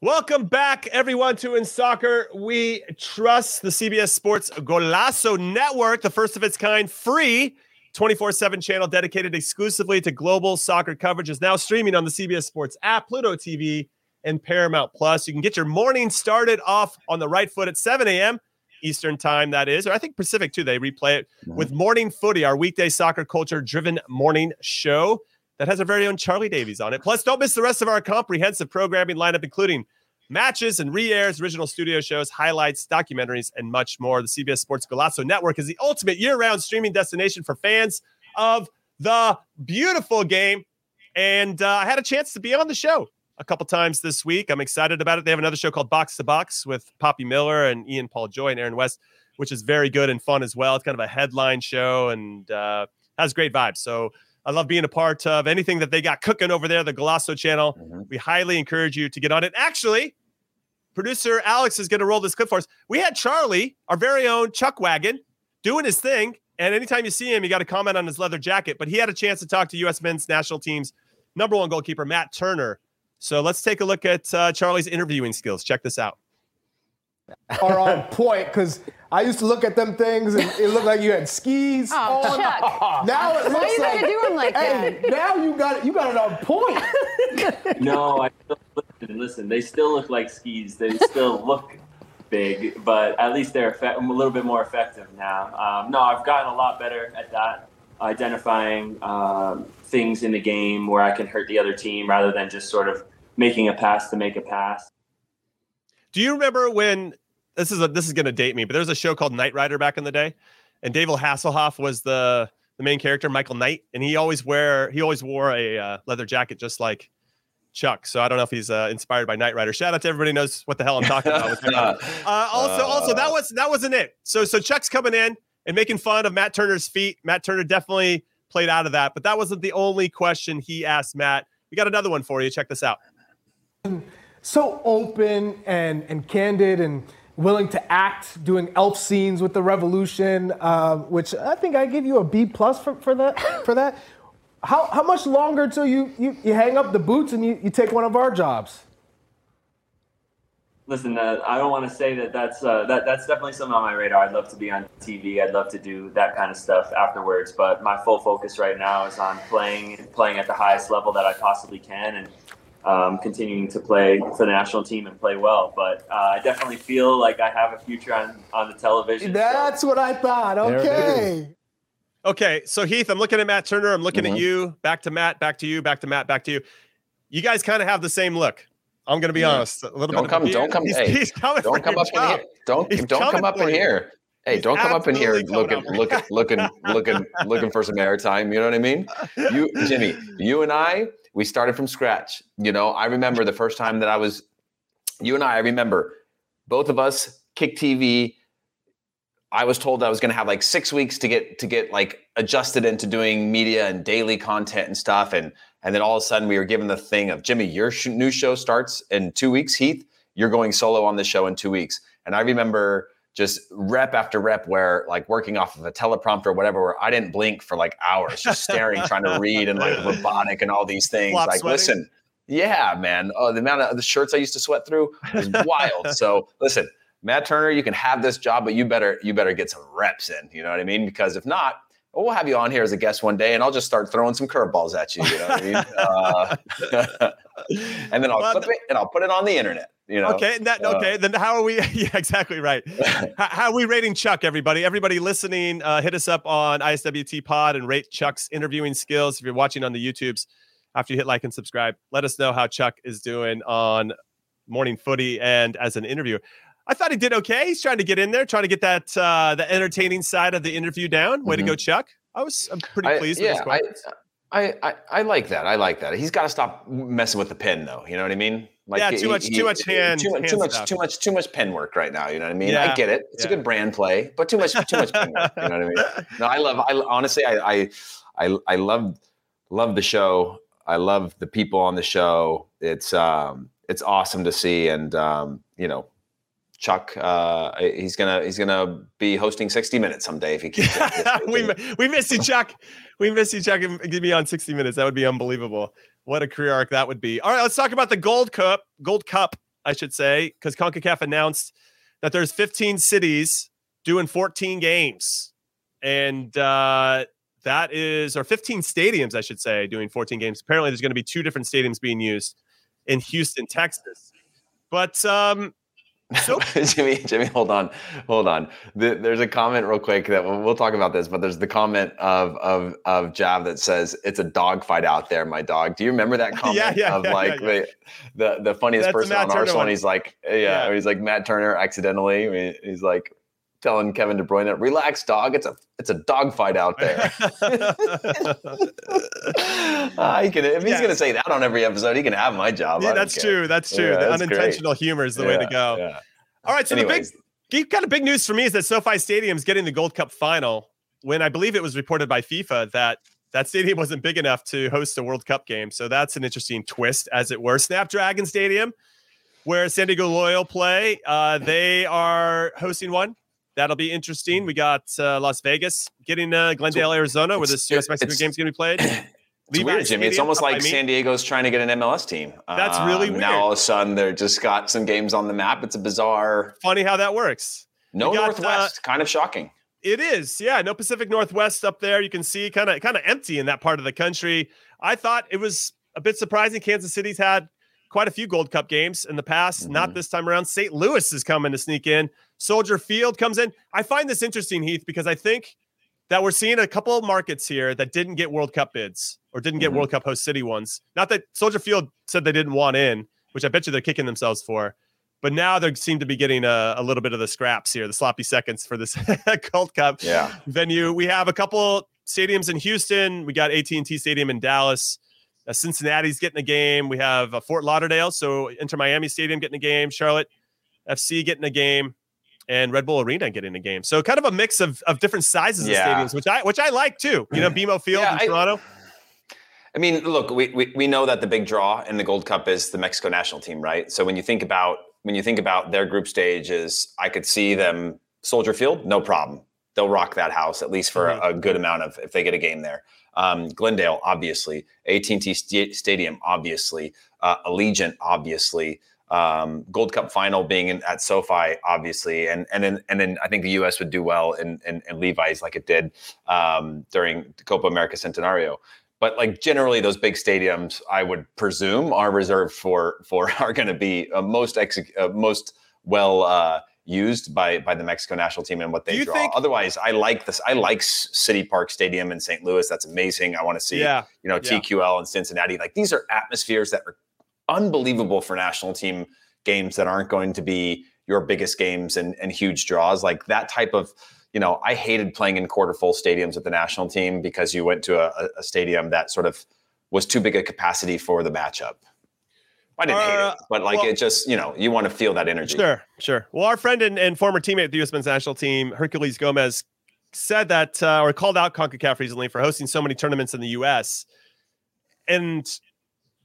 Welcome back, everyone, to In Soccer We Trust, the CBS Sports Golazo Network, the first of its kind, free 24 7 channel dedicated exclusively to global soccer coverage, is now streaming on the CBS Sports app, Pluto TV, and Paramount Plus. You can get your morning started off on the right foot at 7 a.m. Eastern time, that is, or I think Pacific too. They replay it mm-hmm. with Morning Footy, our weekday soccer culture driven morning show that has our very own Charlie Davies on it. Plus, don't miss the rest of our comprehensive programming lineup, including matches and re-airs, original studio shows, highlights, documentaries, and much more. The CBS Sports Golazo Network is the ultimate year-round streaming destination for fans of the beautiful game. And uh, I had a chance to be on the show a couple times this week. I'm excited about it. They have another show called Box to Box with Poppy Miller and Ian Paul Joy and Aaron West, which is very good and fun as well. It's kind of a headline show and uh, has great vibes. So I love being a part of anything that they got cooking over there, the Golazo channel. Mm-hmm. We highly encourage you to get on it. Actually, producer Alex is going to roll this clip for us. We had Charlie, our very own Chuck Wagon, doing his thing. And anytime you see him, you got to comment on his leather jacket. But he had a chance to talk to U.S. men's national team's number one goalkeeper, Matt Turner. So let's take a look at uh, Charlie's interviewing skills. Check this out. Are on point because I used to look at them things and it looked like you had skis oh, on. Chuck. (laughs) Now it looks Why you like, gotta do them like hey, that? Now you got it. You got it on point. (laughs) no, I still, listen, listen. They still look like skis. They still look big, but at least they're effect- a little bit more effective now. Um, no, I've gotten a lot better at that, identifying um, things in the game where I can hurt the other team rather than just sort of making a pass to make a pass. Do you remember when this is a this is going to date me, but there was a show called Knight Rider back in the day, and David Hasselhoff was the the main character, Michael Knight, and he always wear he always wore a uh, leather jacket just like Chuck. So I don't know if he's uh, inspired by Knight Rider. Shout out to everybody knows what the hell I'm talking about. (laughs) uh, also, also that was that wasn't it. So so Chuck's coming in and making fun of Matt Turner's feet. Matt Turner definitely played out of that, but that wasn't the only question he asked Matt. We got another one for you. Check this out. So open and and candid and willing to act, doing elf scenes with the Revolution, uh, which I think I give you a B plus for, for that. (laughs) For that, how how much longer till you you, you hang up the boots and you, you take one of our jobs? Listen, uh, I don't want to say that that's uh, that that's definitely something on my radar. I'd love to be on TV. I'd love to do that kind of stuff afterwards. But my full focus right now is on playing playing at the highest level that I possibly can and um, continuing to play for the national team and play well. But uh, I definitely feel like I have a future on, on the television. That's so. what I thought. Okay. Okay. So, Heath, I'm looking at Matt Turner. I'm looking mm-hmm. at you. Back to Matt. Back to you. Back to Matt. Back to you. You guys kind of have the same look. I'm going to be yeah. honest. A little don't bit. Come, don't come. He's, hey, he's coming. Don't come up in here. Don't he's don't come up in here. Hey, he's don't come up in here looking, looking, looking, looking, looking for some airtime. You know what I mean? You, Jimmy, you and I, we started from scratch. You know, I remember the first time that I was, you and I, I remember both of us, Kick TV. I was told I was going to have like six weeks to get to get like adjusted into doing media and daily content and stuff, and and then all of a sudden we were given the thing of Jimmy, your sh- new show starts in two weeks. Heath, you're going solo on the show in two weeks, and I remember just rep after rep where like working off of a teleprompter or whatever where i didn't blink for like hours just staring trying to read and like (laughs) robotic and all these things Flop like sweating. listen yeah man oh the amount of the shirts i used to sweat through was wild (laughs) so listen matt turner you can have this job but you better you better get some reps in you know what i mean because if not we'll have you on here as a guest one day and I'll just start throwing some curveballs at you. You know what I mean? (laughs) Uh, and then I'll clip it and I'll put it on the internet. You know? Okay. That, uh, okay. Then how are we? (laughs) Yeah, exactly right. (laughs) how, how, are we rating Chuck, everybody? Everybody listening, uh, hit us up on ISWT Pod and rate Chuck's interviewing skills. If you're watching on the YouTubes, after you hit like and subscribe, let us know how Chuck is doing on morning footy and as an interviewer. I thought he did okay. He's trying to get in there, trying to get that uh, the entertaining side of the interview down. Way mm-hmm. to go, Chuck! I was I'm pretty I, pleased. Yeah, I, I, I, I like that. I like that. He's got to stop messing with the pen, though. You know what I mean? Like yeah, too much, he, too much hand, too, hand too much, too much, too much pen work right now. You know what I mean? Yeah, I get it. It's yeah. a good brand play, but too much, too much pen work. You know what I mean? (laughs) No, I love. I honestly, I, I, I, I love, love the show. I love the people on the show. It's, um, it's awesome to see, and um, you know, Chuck, uh, he's gonna he's gonna be hosting 60 Minutes someday if he keeps. (laughs) we we miss you, Chuck. We miss you, Chuck. Give me on 60 Minutes. That would be unbelievable. What a career arc that would be. All right, let's talk about the Gold Cup. Gold Cup, I should say, because Concacaf announced that there's 15 cities doing 14 games, and uh, that is or 15 stadiums, I should say, doing 14 games. Apparently, there's going to be two different stadiums being used in Houston, Texas. But um, so (laughs) Jimmy, Jimmy, hold on, hold on. The, there's a comment real quick that we'll, we'll, talk about this, but there's the comment of of of Jav that says it's a dog fight out there, my dog. Do you remember that (laughs) comment? yeah, yeah, of yeah, like yeah. The, the the funniest That's person on Arsenal. He's like, yeah, he's like Matt Turner accidentally. he's like, telling Kevin De Bruyne, that "Relax, dog. It's a it's a dog fight out there." uh, (laughs) (laughs) he can, if he's Yes. going to say that on every episode, he can have my job. Yeah, that's care. true. That's true. Yeah, the that's unintentional great. humor is the way to go. yeah. All right. So Anyways. the big, kind of big news for me is that SoFi Stadium's getting the Gold Cup final. When I believe it was reported by FIFA that that stadium wasn't big enough to host a World Cup game. So that's an interesting twist, as it were. Snapdragon Stadium, where San Diego Loyal play, uh, they are hosting one. That'll be interesting. We got uh, Las Vegas getting uh, Glendale, Arizona, where this US Mexico it's- game's going to be played. (clears throat) It's weird, Jimmy. It's almost like San Diego's trying to get an MLS team. That's really Um, Now weird. all of a sudden they're just got some games on the map. It's a bizarre. Funny how that works. No got, uh, Northwest. kind of shocking. It is, yeah. No Pacific Northwest up there. You can see kind of kind of empty in that part of the country. I thought it was a bit surprising. Kansas City's had quite a few Gold Cup games in the past. Mm-hmm. Not this time around. St. Louis is coming to sneak in. Soldier Field comes in. I find this interesting, Heath, because I think that we're seeing a couple of markets here that didn't get World Cup bids or didn't get Mhm. World Cup host city ones. Not that Soldier Field said they didn't want in, which I bet you they're kicking themselves for. But now they seem to be getting a, a little bit of the scraps here, the sloppy seconds for this (laughs) Gold Cup Yeah. venue. We have a couple stadiums in Houston. We got AT&T Stadium in Dallas. Uh, Cincinnati's getting a game. We have uh, Fort Lauderdale, so Inter Miami Stadium getting a game. Charlotte FC getting a game, and Red Bull Arena getting a game. So kind of a mix of, of different sizes Yeah. of stadiums, which I which I like too. You know, (laughs) BMO Field Yeah, in I- Toronto. I mean, look, we, we we know that the big draw in the Gold Cup is the Mexico national team, right? So when you think about when you think about their group stages, I could see them Soldier Field, no problem. They'll rock that house at least for a, a good amount of if they get a game there. Um, Glendale, obviously, AT&T Sta- Stadium, obviously, uh, Allegiant, obviously, um, Gold Cup final being in, at SoFi, obviously, and and then and then I think the U.S. would do well in in, in Levi's like it did um, during the Copa America Centenario. But like generally, those big stadiums, I would presume, are reserved for for (laughs) are going to be uh, most ex- uh, most well uh, used by by the Mexico national team and what they draw. think- Otherwise, I like this. I like City Park Stadium in St. Louis. That's amazing. I want to see Yeah, you know yeah. TQL in Cincinnati. Like these are atmospheres that are unbelievable for national team games that aren't going to be your biggest games and, and huge draws. Like that type of, you know, I hated playing in quarter full stadiums with the national team because you went to a, a stadium that sort of was too big a capacity for the matchup. I didn't hate Uh, it, but like well- it just, you know, you want to feel that energy. Sure, sure. Well, our friend and, and former teammate of the U.S. men's national team, Herculez Gomez, said that uh, or called out CONCACAF recently for hosting so many tournaments in the U.S. And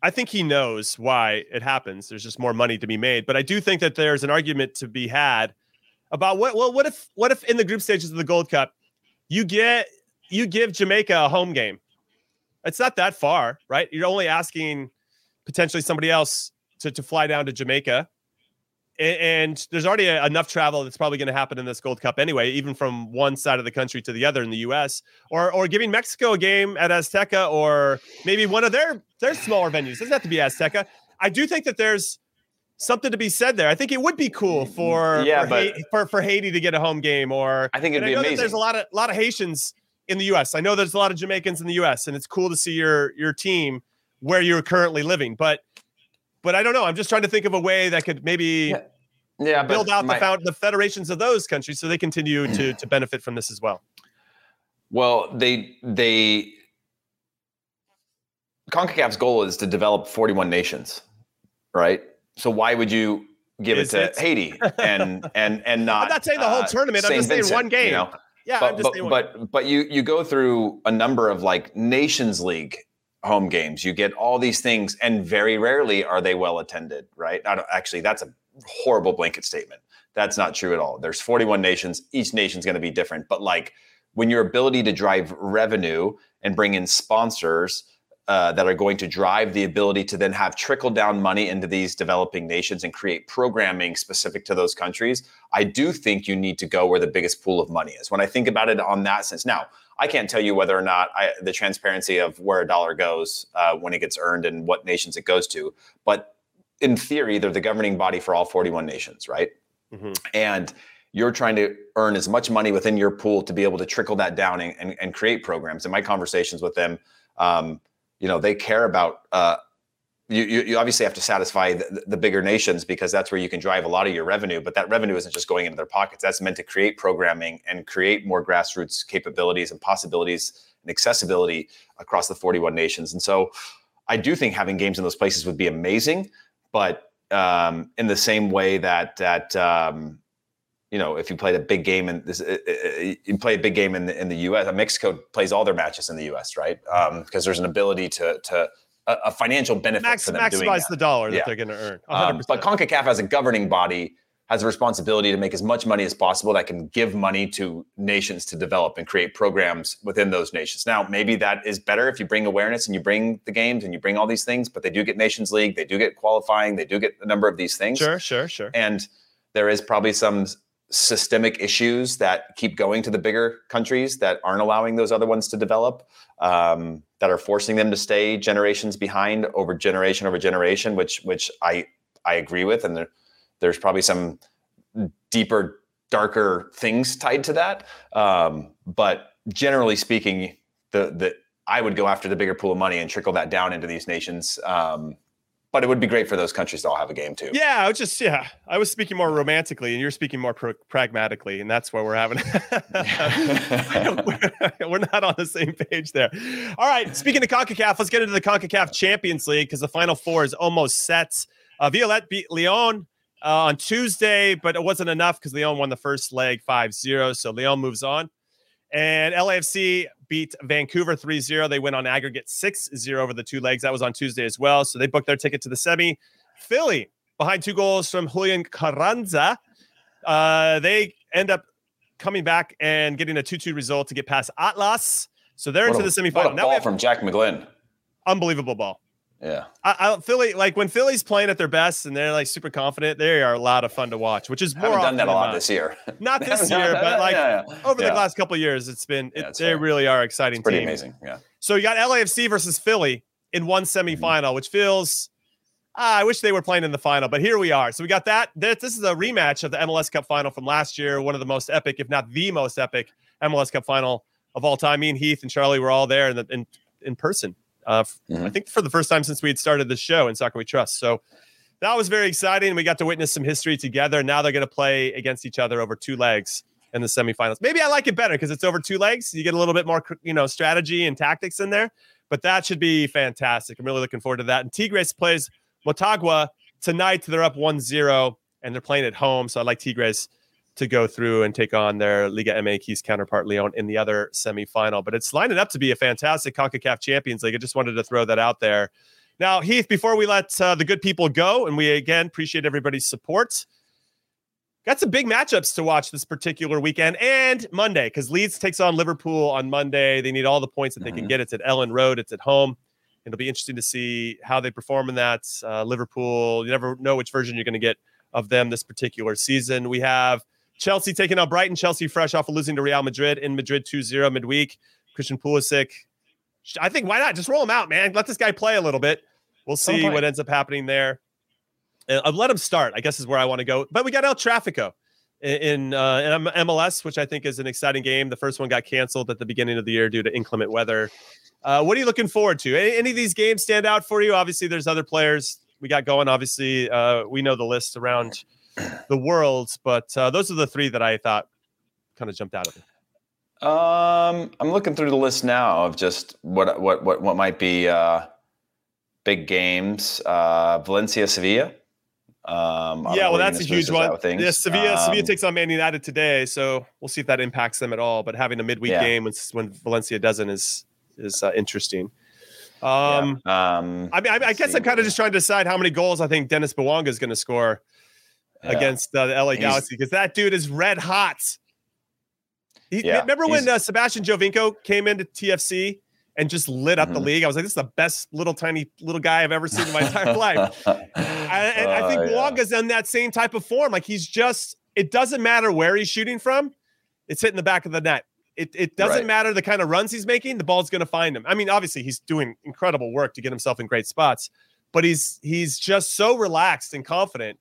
I think he knows why it happens. There's just more money to be made. But I do think that there's an argument to be had about what well, what if what if in the group stages of the Gold Cup you get you give Jamaica a home game? It's not that far, right? You're only asking potentially somebody else to, to fly down to Jamaica. And there's already a- enough travel that's probably going to happen in this Gold Cup anyway, even from one side of the country to the other in the U.S. Or or giving Mexico a game at Azteca, or maybe one of their their smaller venues. It doesn't have to be Azteca. I do think that there's something to be said there. I think it would be cool for Yeah, for, but- Hai- for, for Haiti to get a home game. Or I think it'd be I know that amazing. there's a lot of lot of Haitians in the U.S. I know there's a lot of Jamaicans in the U.S. and it's cool to see your your team where you're currently living. But but I don't know. I'm just trying to think of a way that could maybe Yeah, but build out my- the found, the federations of those countries so they continue to (clears throat) to benefit from this as well. Well, they they CONCACAF's goal is to develop 41 nations, right? So why would you give Is it to it? Haiti and and and (laughs) not? I'm not saying the whole uh, tournament. I'm Saint just saying one game. You know? Yeah, but I'm just but, saying one but but you you go through a number of like Nations League home games. You get all these things, and very rarely are they well attended, right? Actually, that's a horrible blanket statement. That's not true at all. There's 41 nations. Each nation's going to be different, but like when your ability to drive revenue and bring in sponsors uh, that are going to drive the ability to then have trickle down money into these developing nations and create programming specific to those countries, I do think you need to go where the biggest pool of money is. When I think about it on that sense, now I can't tell you whether or not I, the transparency of where a dollar goes uh, when it gets earned and what nations it goes to, but in theory, they're the governing body for all 41 nations, right? Mhm. And you're trying to earn as much money within your pool to be able to trickle that down and, and, and create programs. In my conversations with them, um, you know, they care about uh, you, you, obviously have to satisfy the, the, bigger nations because that's where you can drive a lot of your revenue. But that revenue isn't just going into their pockets. That's meant to create programming and create more grassroots capabilities and possibilities and accessibility across the 41 nations. And so I do think having games in those places would be amazing. But um, in the same way that that um, you know, if you played a big game in this, uh, uh, you play a big game in the, in the U.S. Mexico plays all their matches in the U.S. Right? Because um, there's an ability to to a, a financial benefit Max, for them doing that. the dollar that yeah. they're going to earn. Um, but CONCACAF as a governing body has a responsibility to make as much money as possible that can give money to nations to develop and create programs within those nations. Now, maybe that is better if you bring awareness and you bring the games and you bring all these things, but they do get Nations League, they do get qualifying, they do get a number of these things. Sure, sure, sure. And there is probably some systemic issues that keep going to the bigger countries that aren't allowing those other ones to develop, um, that are forcing them to stay generations behind over generation over generation, which which I I agree with, and there, there's probably some deeper, darker things tied to that. Um, but generally speaking, the the I would go after the bigger pool of money and trickle that down into these nations. Um, but it would be great for those countries to all have a game too. Yeah, I was just yeah, I was speaking more romantically, and you're speaking more pr- pragmatically, and that's where we're having. (laughs) (laughs) we're not on the same page there. All right, speaking of Concacaf, let's get into the Concacaf Champions League because the Final Four is almost set. Uh, Violette beat Leon uh, on Tuesday, but it wasn't enough because Leon won the first leg 5-0, so Leon moves on. And LAFC beat Vancouver 3 0. They went on aggregate 6 0 over the two legs. That was on Tuesday as well. So they booked their ticket to the semi. Philly, behind two goals from Julian Carranza, uh, they end up coming back and getting a 2 2 result to get past Atlas. So they're what into a, the semifinal. What a now ball from Jack McGlynn. Unbelievable ball. Yeah. I, I, Philly, like when Philly's playing at their best and they're like super confident, they are a lot of fun to watch, which is more. done that a lot this year. Not this year, (laughs) but like yeah, yeah. over yeah. the last couple years, it's been it, they fair. really are exciting. It's pretty team. amazing. Yeah. So you got LAFC versus Philly in one semifinal, mm-hmm. which feels. Ah, I wish they were playing in the final, but here we are. So we got that. This is a rematch of the MLS Cup final from last year, one of the most epic, if not the most epic, MLS Cup final of all time. Me and Heath and Charlie were all there in the, in, in person uh, mm-hmm. I think for the first time since we had started the show in Soccer We Trust. So that was very exciting. We got to witness some history together. Now they're going to play against each other over two legs in the semifinals. Maybe I like it better because it's over two legs. You get a little bit more, you know, strategy and tactics in there. But that should be fantastic. I'm really looking forward to that. And Tigres plays Motagua tonight. They're up 1-0 and they're playing at home. So I like Tigres to go through and take on their Liga MX counterpart Leon in the other semifinal. But it's lining up to be a fantastic CONCACAF Champions League. I just wanted to throw that out there. Now, Heath, before we let uh, the good people go, and we again appreciate everybody's support, got some big matchups to watch this particular weekend and Monday because Leeds takes on Liverpool on Monday. They need all the points that they mm-hmm. can get. It's at Elland Road, it's at home. It'll be interesting to see how they perform in that. Uh, Liverpool, you never know which version you're going to get of them this particular season. We have Chelsea taking out Brighton. Chelsea fresh off of losing to Real Madrid in Madrid 2-0 midweek. Christian Pulisic. I think why not? Just roll him out, man. Let this guy play a little bit. We'll see what ends up happening there. Uh, let him start, I guess is where I want to go. But we got El Trafico in, uh, in MLS, which I think is an exciting game. The first one got canceled at the beginning of the year due to inclement weather. Uh, what are you looking forward to? Any, any, of these games stand out for you? Obviously, there's other players we got going. Obviously, uh, we know the list around the world. But uh, those are the three that I thought kind of jumped out of it. Um, I'm looking through the list now of just what what what what might be uh, big games. Uh, Valencia, Sevilla. Um, yeah, well, that's a huge one. Yeah, Sevilla, um, Sevilla takes on Man United today, so we'll see if that impacts them at all. But having a midweek yeah. game when, when Valencia doesn't is is uh, interesting. Um, yeah. um, I mean, I, I guess I'm kind of just trying to decide how many goals I think Denis Bouanga is going to score yeah. against uh, the LA Galaxy because that dude is red hot. He, yeah, remember when uh, Sebastian Giovinco came into TFC and just lit up mm-hmm. the league? I was like, this is the best little tiny little guy I've ever seen in my entire (laughs) life. (laughs) and, and uh, I think yeah. Bouanga's in that same type of form. Like he's just, it doesn't matter where he's shooting from, it's hitting the back of the net. It, it doesn't right. matter the kind of runs he's making, the ball's going to find him. I mean, obviously he's doing incredible work to get himself in great spots, but he's he's just so relaxed and confident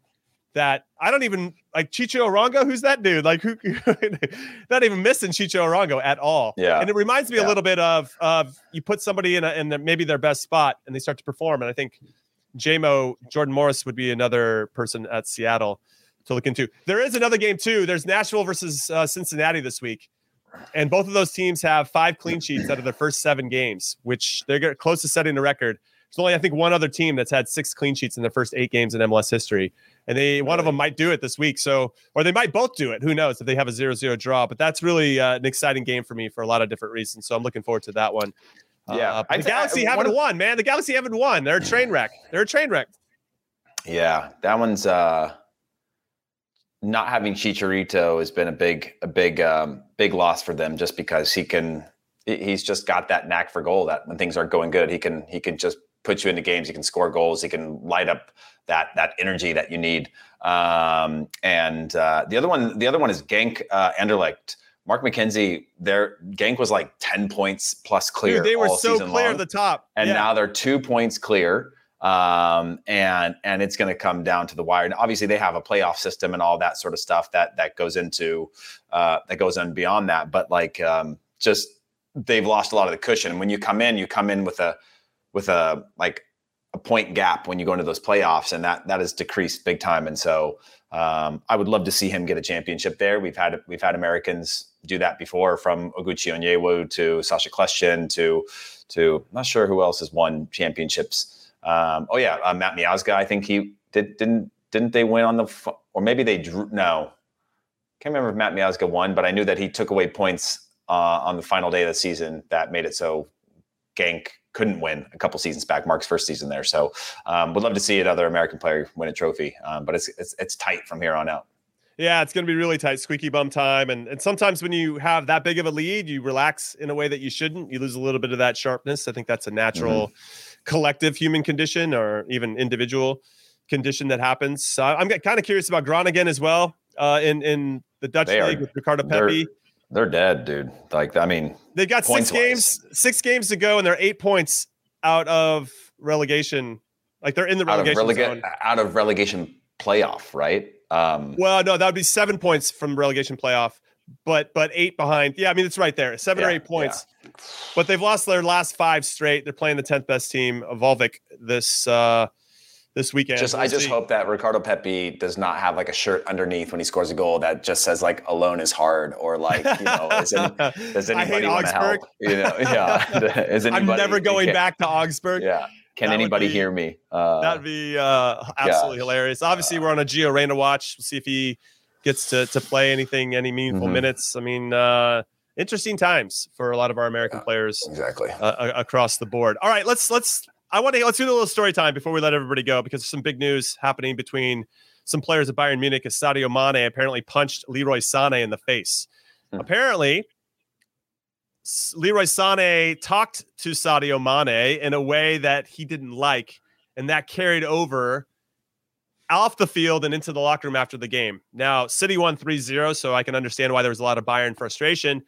that I don't even like Chicho Arango. Who's that dude? Like who? (laughs) not even missing Chicho Arango at all. Yeah, and it reminds me yeah. a little bit of of you put somebody in a, in the, maybe their best spot and they start to perform, and I think JMO Jordan Morris would be another person at Seattle to look into. There is another game too. There's Nashville versus uh, Cincinnati this week, and both of those teams have five clean sheets out of their first seven games, which they're close to setting the record. There's only I think one other team that's had six clean sheets in their first eight games in MLS history, and they one of them might do it this week. So, or they might both do it. Who knows if they have a zero-zero draw? But that's really uh, an exciting game for me for a lot of different reasons. So I'm looking forward to that one. Yeah, uh, the Galaxy I- haven't of- won, man. The Galaxy haven't won. They're a train wreck. They're a train wreck. Yeah, that one's uh not having Chicharito has been a big a big um big loss for them just because he can he's just got that knack for goal that when things aren't going good, he can he can just put you into games, he can score goals, he can light up that that energy that you need. Um and uh the other one the other one is Genk uh Anderlecht. Mark McKenzie, their Genk was like 10 points plus clear. Dude, they were all so season clear long at the top. and Yeah. now they're two points clear um and and it's going to come down to the wire and obviously they have a playoff system and all that sort of stuff that that goes into uh that goes on beyond that but like um just they've lost a lot of the cushion And when you come in you come in with a with a like a point gap when you go into those playoffs and that that has decreased big time and so um i would love to see him get a championship there we've had we've had americans do that before from oguchi onyewu to sacha kljestan to to I'm not sure who else has won championships um, oh yeah, uh, Matt Miazga. I think he did. Didn't didn't they win on the or maybe they drew? No, can't remember if Matt Miazga won, but I knew that he took away points uh, on the final day of the season that made it so Genk couldn't win a couple seasons back. Mark's first season there, so um, would love to see another American player win a trophy. Um, but it's, it's it's tight from here on out. Yeah, it's going to be really tight, squeaky bum time. And, and sometimes when you have that big of a lead, you relax in a way that you shouldn't. You lose a little bit of that sharpness. I think that's a natural collective human condition or even individual condition that happens. So I'm kind of curious about Groningen as well uh, in, in the Dutch They are- league with Ricardo Pepi. They're dead, dude. Like I mean, They've got six games, six games to go, and they're eight points out of relegation. Like they're in the out of, relegation relega- zone. out of relegation playoff, right? Um, Well, no, that would be seven points from relegation playoff, but but eight behind. Yeah, I mean it's right there, seven or eight points. But they've lost their last five straight. They're playing the tenth best team of Volvic this uh this weekend. just I We'll just see. hope that Ricardo Pepi does not have like a shirt underneath when he scores a goal that just says like "alone is hard" or like you know, is any, (laughs) does I anybody want to Augsburg. help? You know, (laughs) yeah. (laughs) Is I'm never going can- back to Augsburg. Yeah. Can That anybody be- hear me? Uh, That'd be uh, absolutely gosh. hilarious. Obviously, we're on a Gio Reyna watch. We'll see if he gets to to play anything, any meaningful Mhm. minutes. I mean, uh, interesting times for a lot of our American players exactly. uh, across the board. All right, let's let's. I want to let's do a little story time before we let everybody go because there's some big news happening between some players at Bayern Munich. As Sadio Mane apparently punched Leroy Sané in the face. Hmm. Apparently, Leroy Sané talked to Sadio Mane in a way that he didn't like, and that carried over off the field and into the locker room after the game. Now, City won 3-0, so I can understand why there was a lot of Bayern frustration.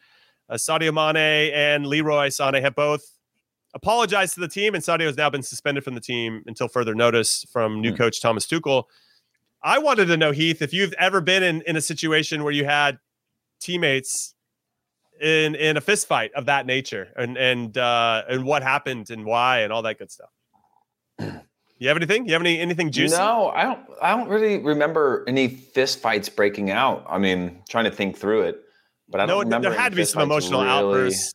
Uh, Sadio Mane and Leroy Sané have both apologized to the team, and Sadio has now been suspended from the team until further notice from new Hmm. coach Thomas Tuchel. I wanted to know, Heath, if you've ever been in, in a situation where you had teammates in in a fist fight of that nature, and and uh, and what happened and why and all that good stuff. (clears throat) You have anything? You have any anything juicy? No, I don't. I don't really remember any fist fights breaking out. I mean, trying to think through it, but I don't no, remember. there had to be some emotional really- outbursts.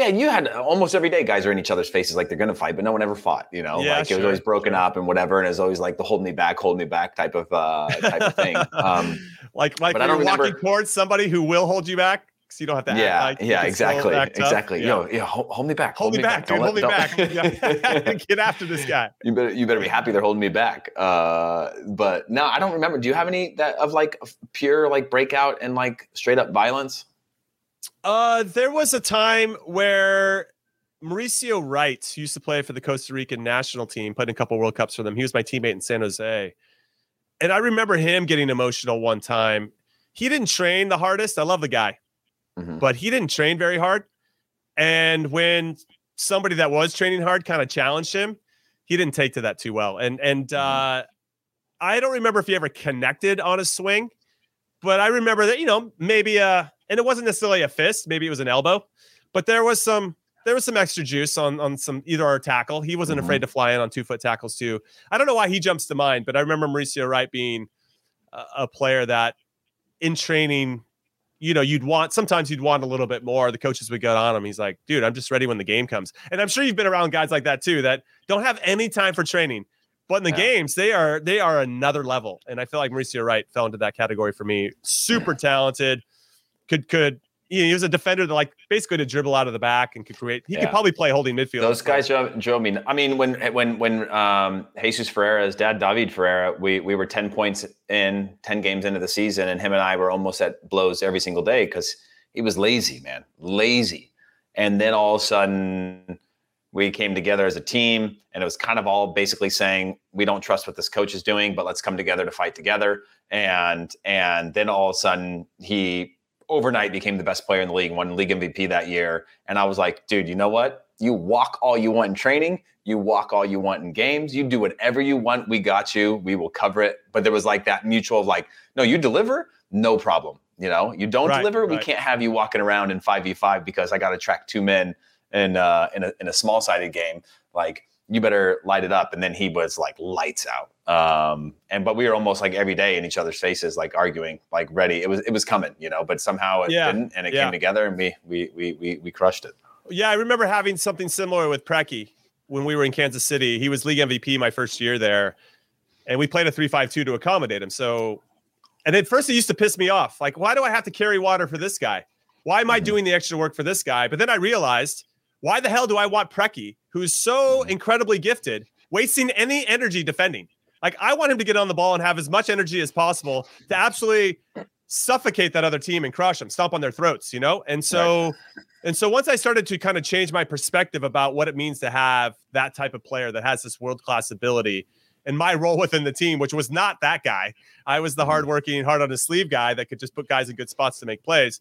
Yeah, you had almost every day guys are in each other's faces like they're gonna fight, but no one ever fought. You know, Yeah, like it was always broken up and whatever, and it was always like the hold me back, hold me back type of uh, type of thing. (laughs) Um, like like but I don't you're walking towards somebody who will hold you back, so you don't have to. yeah, act like yeah, you can still exactly, exactly. Yeah. Yo, yeah, hold, hold me back, hold me back, dude. Don't Hold me back. don't- (laughs) Yeah. (laughs) Get after this guy. you better you better be happy they're holding me back. Uh, but no, I don't remember. Do you have any that of like pure like breakout and like straight up violence? Uh, there was a time where Mauricio Wright used to play for the Costa Rican national team, played in a couple World Cups for them. He was my teammate in San Jose, and I remember him getting emotional one time. He didn't train the hardest. I love the guy, Mhm. but he didn't train very hard. And when somebody that was training hard kind of challenged him, he didn't take to that too well. And and uh, I don't remember if he ever connected on a swing, but I remember that you know maybe uh, and it wasn't necessarily a fist, maybe it was an elbow, but there was some there was some extra juice on on some either our tackle. He wasn't mm-hmm. afraid to fly in on two foot tackles too. I don't know why he jumps to mind, but I remember Mauricio Wright being a, a player that in training, you know, you'd want sometimes you'd want a little bit more. The coaches would get on him. He's like, dude, I'm just ready when the game comes. And I'm sure you've been around guys like that too that don't have any time for training. But in the yeah. games, they are they are another level. And I feel like Mauricio Wright fell into that category for me. Super talented, could could you know, he was a defender that like basically to dribble out of the back and could create. He yeah. could probably play holding midfield. Those guys drove, drove me. I mean, when when when um, Jesus Ferreira's dad, David Ferreira, we we were ten points in, ten games into the season, and him and I were almost at blows every single day because he was lazy, man, lazy. And then all of a sudden, we came together as a team, and it was kind of all basically saying we don't trust what this coach is doing, but let's come together to fight together. And and then all of a sudden, he overnight became the best player in the league, won league MVP that year. And I was like, dude, you know what? You walk all you want in training, you walk all you want in games, you do whatever you want. We got you. We will cover it. But there was like that mutual of like, no, you deliver, no problem. You know, you don't right, deliver, right. we can't have you walking around in 5v5 because I got to track two men in uh, in a in a small sided game. Like you better light it up. And then he was like lights out. Um, and but we were almost like every day in each other's faces, like arguing, like ready. It was it was coming, you know, but somehow it yeah. didn't, and it yeah. came together, and we we we we we crushed it. Yeah, I remember having something similar with Preki when we were in Kansas City. He was league MVP my first year there, and we played a three-five-two to accommodate him. So, and at first it used to piss me off. Like, why do I have to carry water for this guy? Why am I mm-hmm. doing the extra work for this guy? But then I realized, why the hell do I want Preki, who's so incredibly gifted, wasting any energy defending? Like I want him to get on the ball and have as much energy as possible to absolutely suffocate that other team and crush them, stomp on their throats, you know? And so right. and so once I started to kind of change my perspective about what it means to have that type of player that has this world-class ability and my role within the team, which was not that guy. I was the mm-hmm. hardworking, hard on his sleeve guy that could just put guys in good spots to make plays.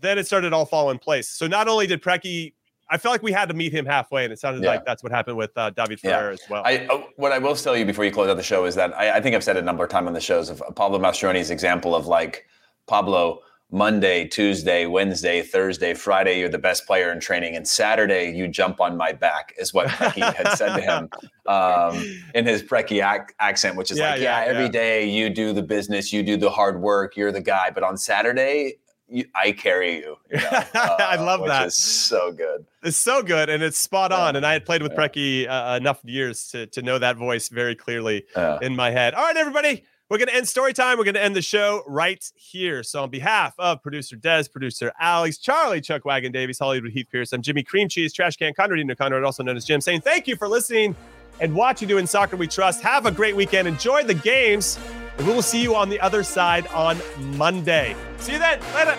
Then it started all fall in place. So not only did Preki I felt like we had to meet him halfway, and it sounded yeah. like that's what happened with uh, David Ferreira yeah. as well. I, uh, what I will tell you before you close out the show is that I, I think I've said it a number of times on the shows of Pablo Mastroeni's example of like Pablo Monday, Tuesday, Wednesday, Thursday, Friday, you're the best player in training, and Saturday you jump on my back is what Preki had said to him (laughs) um, in his Preki ac- accent, which is yeah, like, yeah, yeah every day you do the business, you do the hard work, you're the guy, but on Saturday I carry you. you know, (laughs) uh, I love that. Is so good. It's so good, and it's spot yeah. on. And I had played with yeah. Preki uh, enough years to to know that voice very clearly yeah. in my head. All right, everybody. We're going to end story time. We're going to end the show right here. So, on behalf of producer Des, producer Alex, Charlie, Chuck Wagon Davies, Hollywood Heath Pearce, I'm Jimmy Cream Cheese, Trash Can Conradino Conrad, also known as Jim, saying thank you for listening and watching Doing Soccer We Trust. Have a great weekend. Enjoy the games. And we will see you on the other side on Monday. See you then. Later.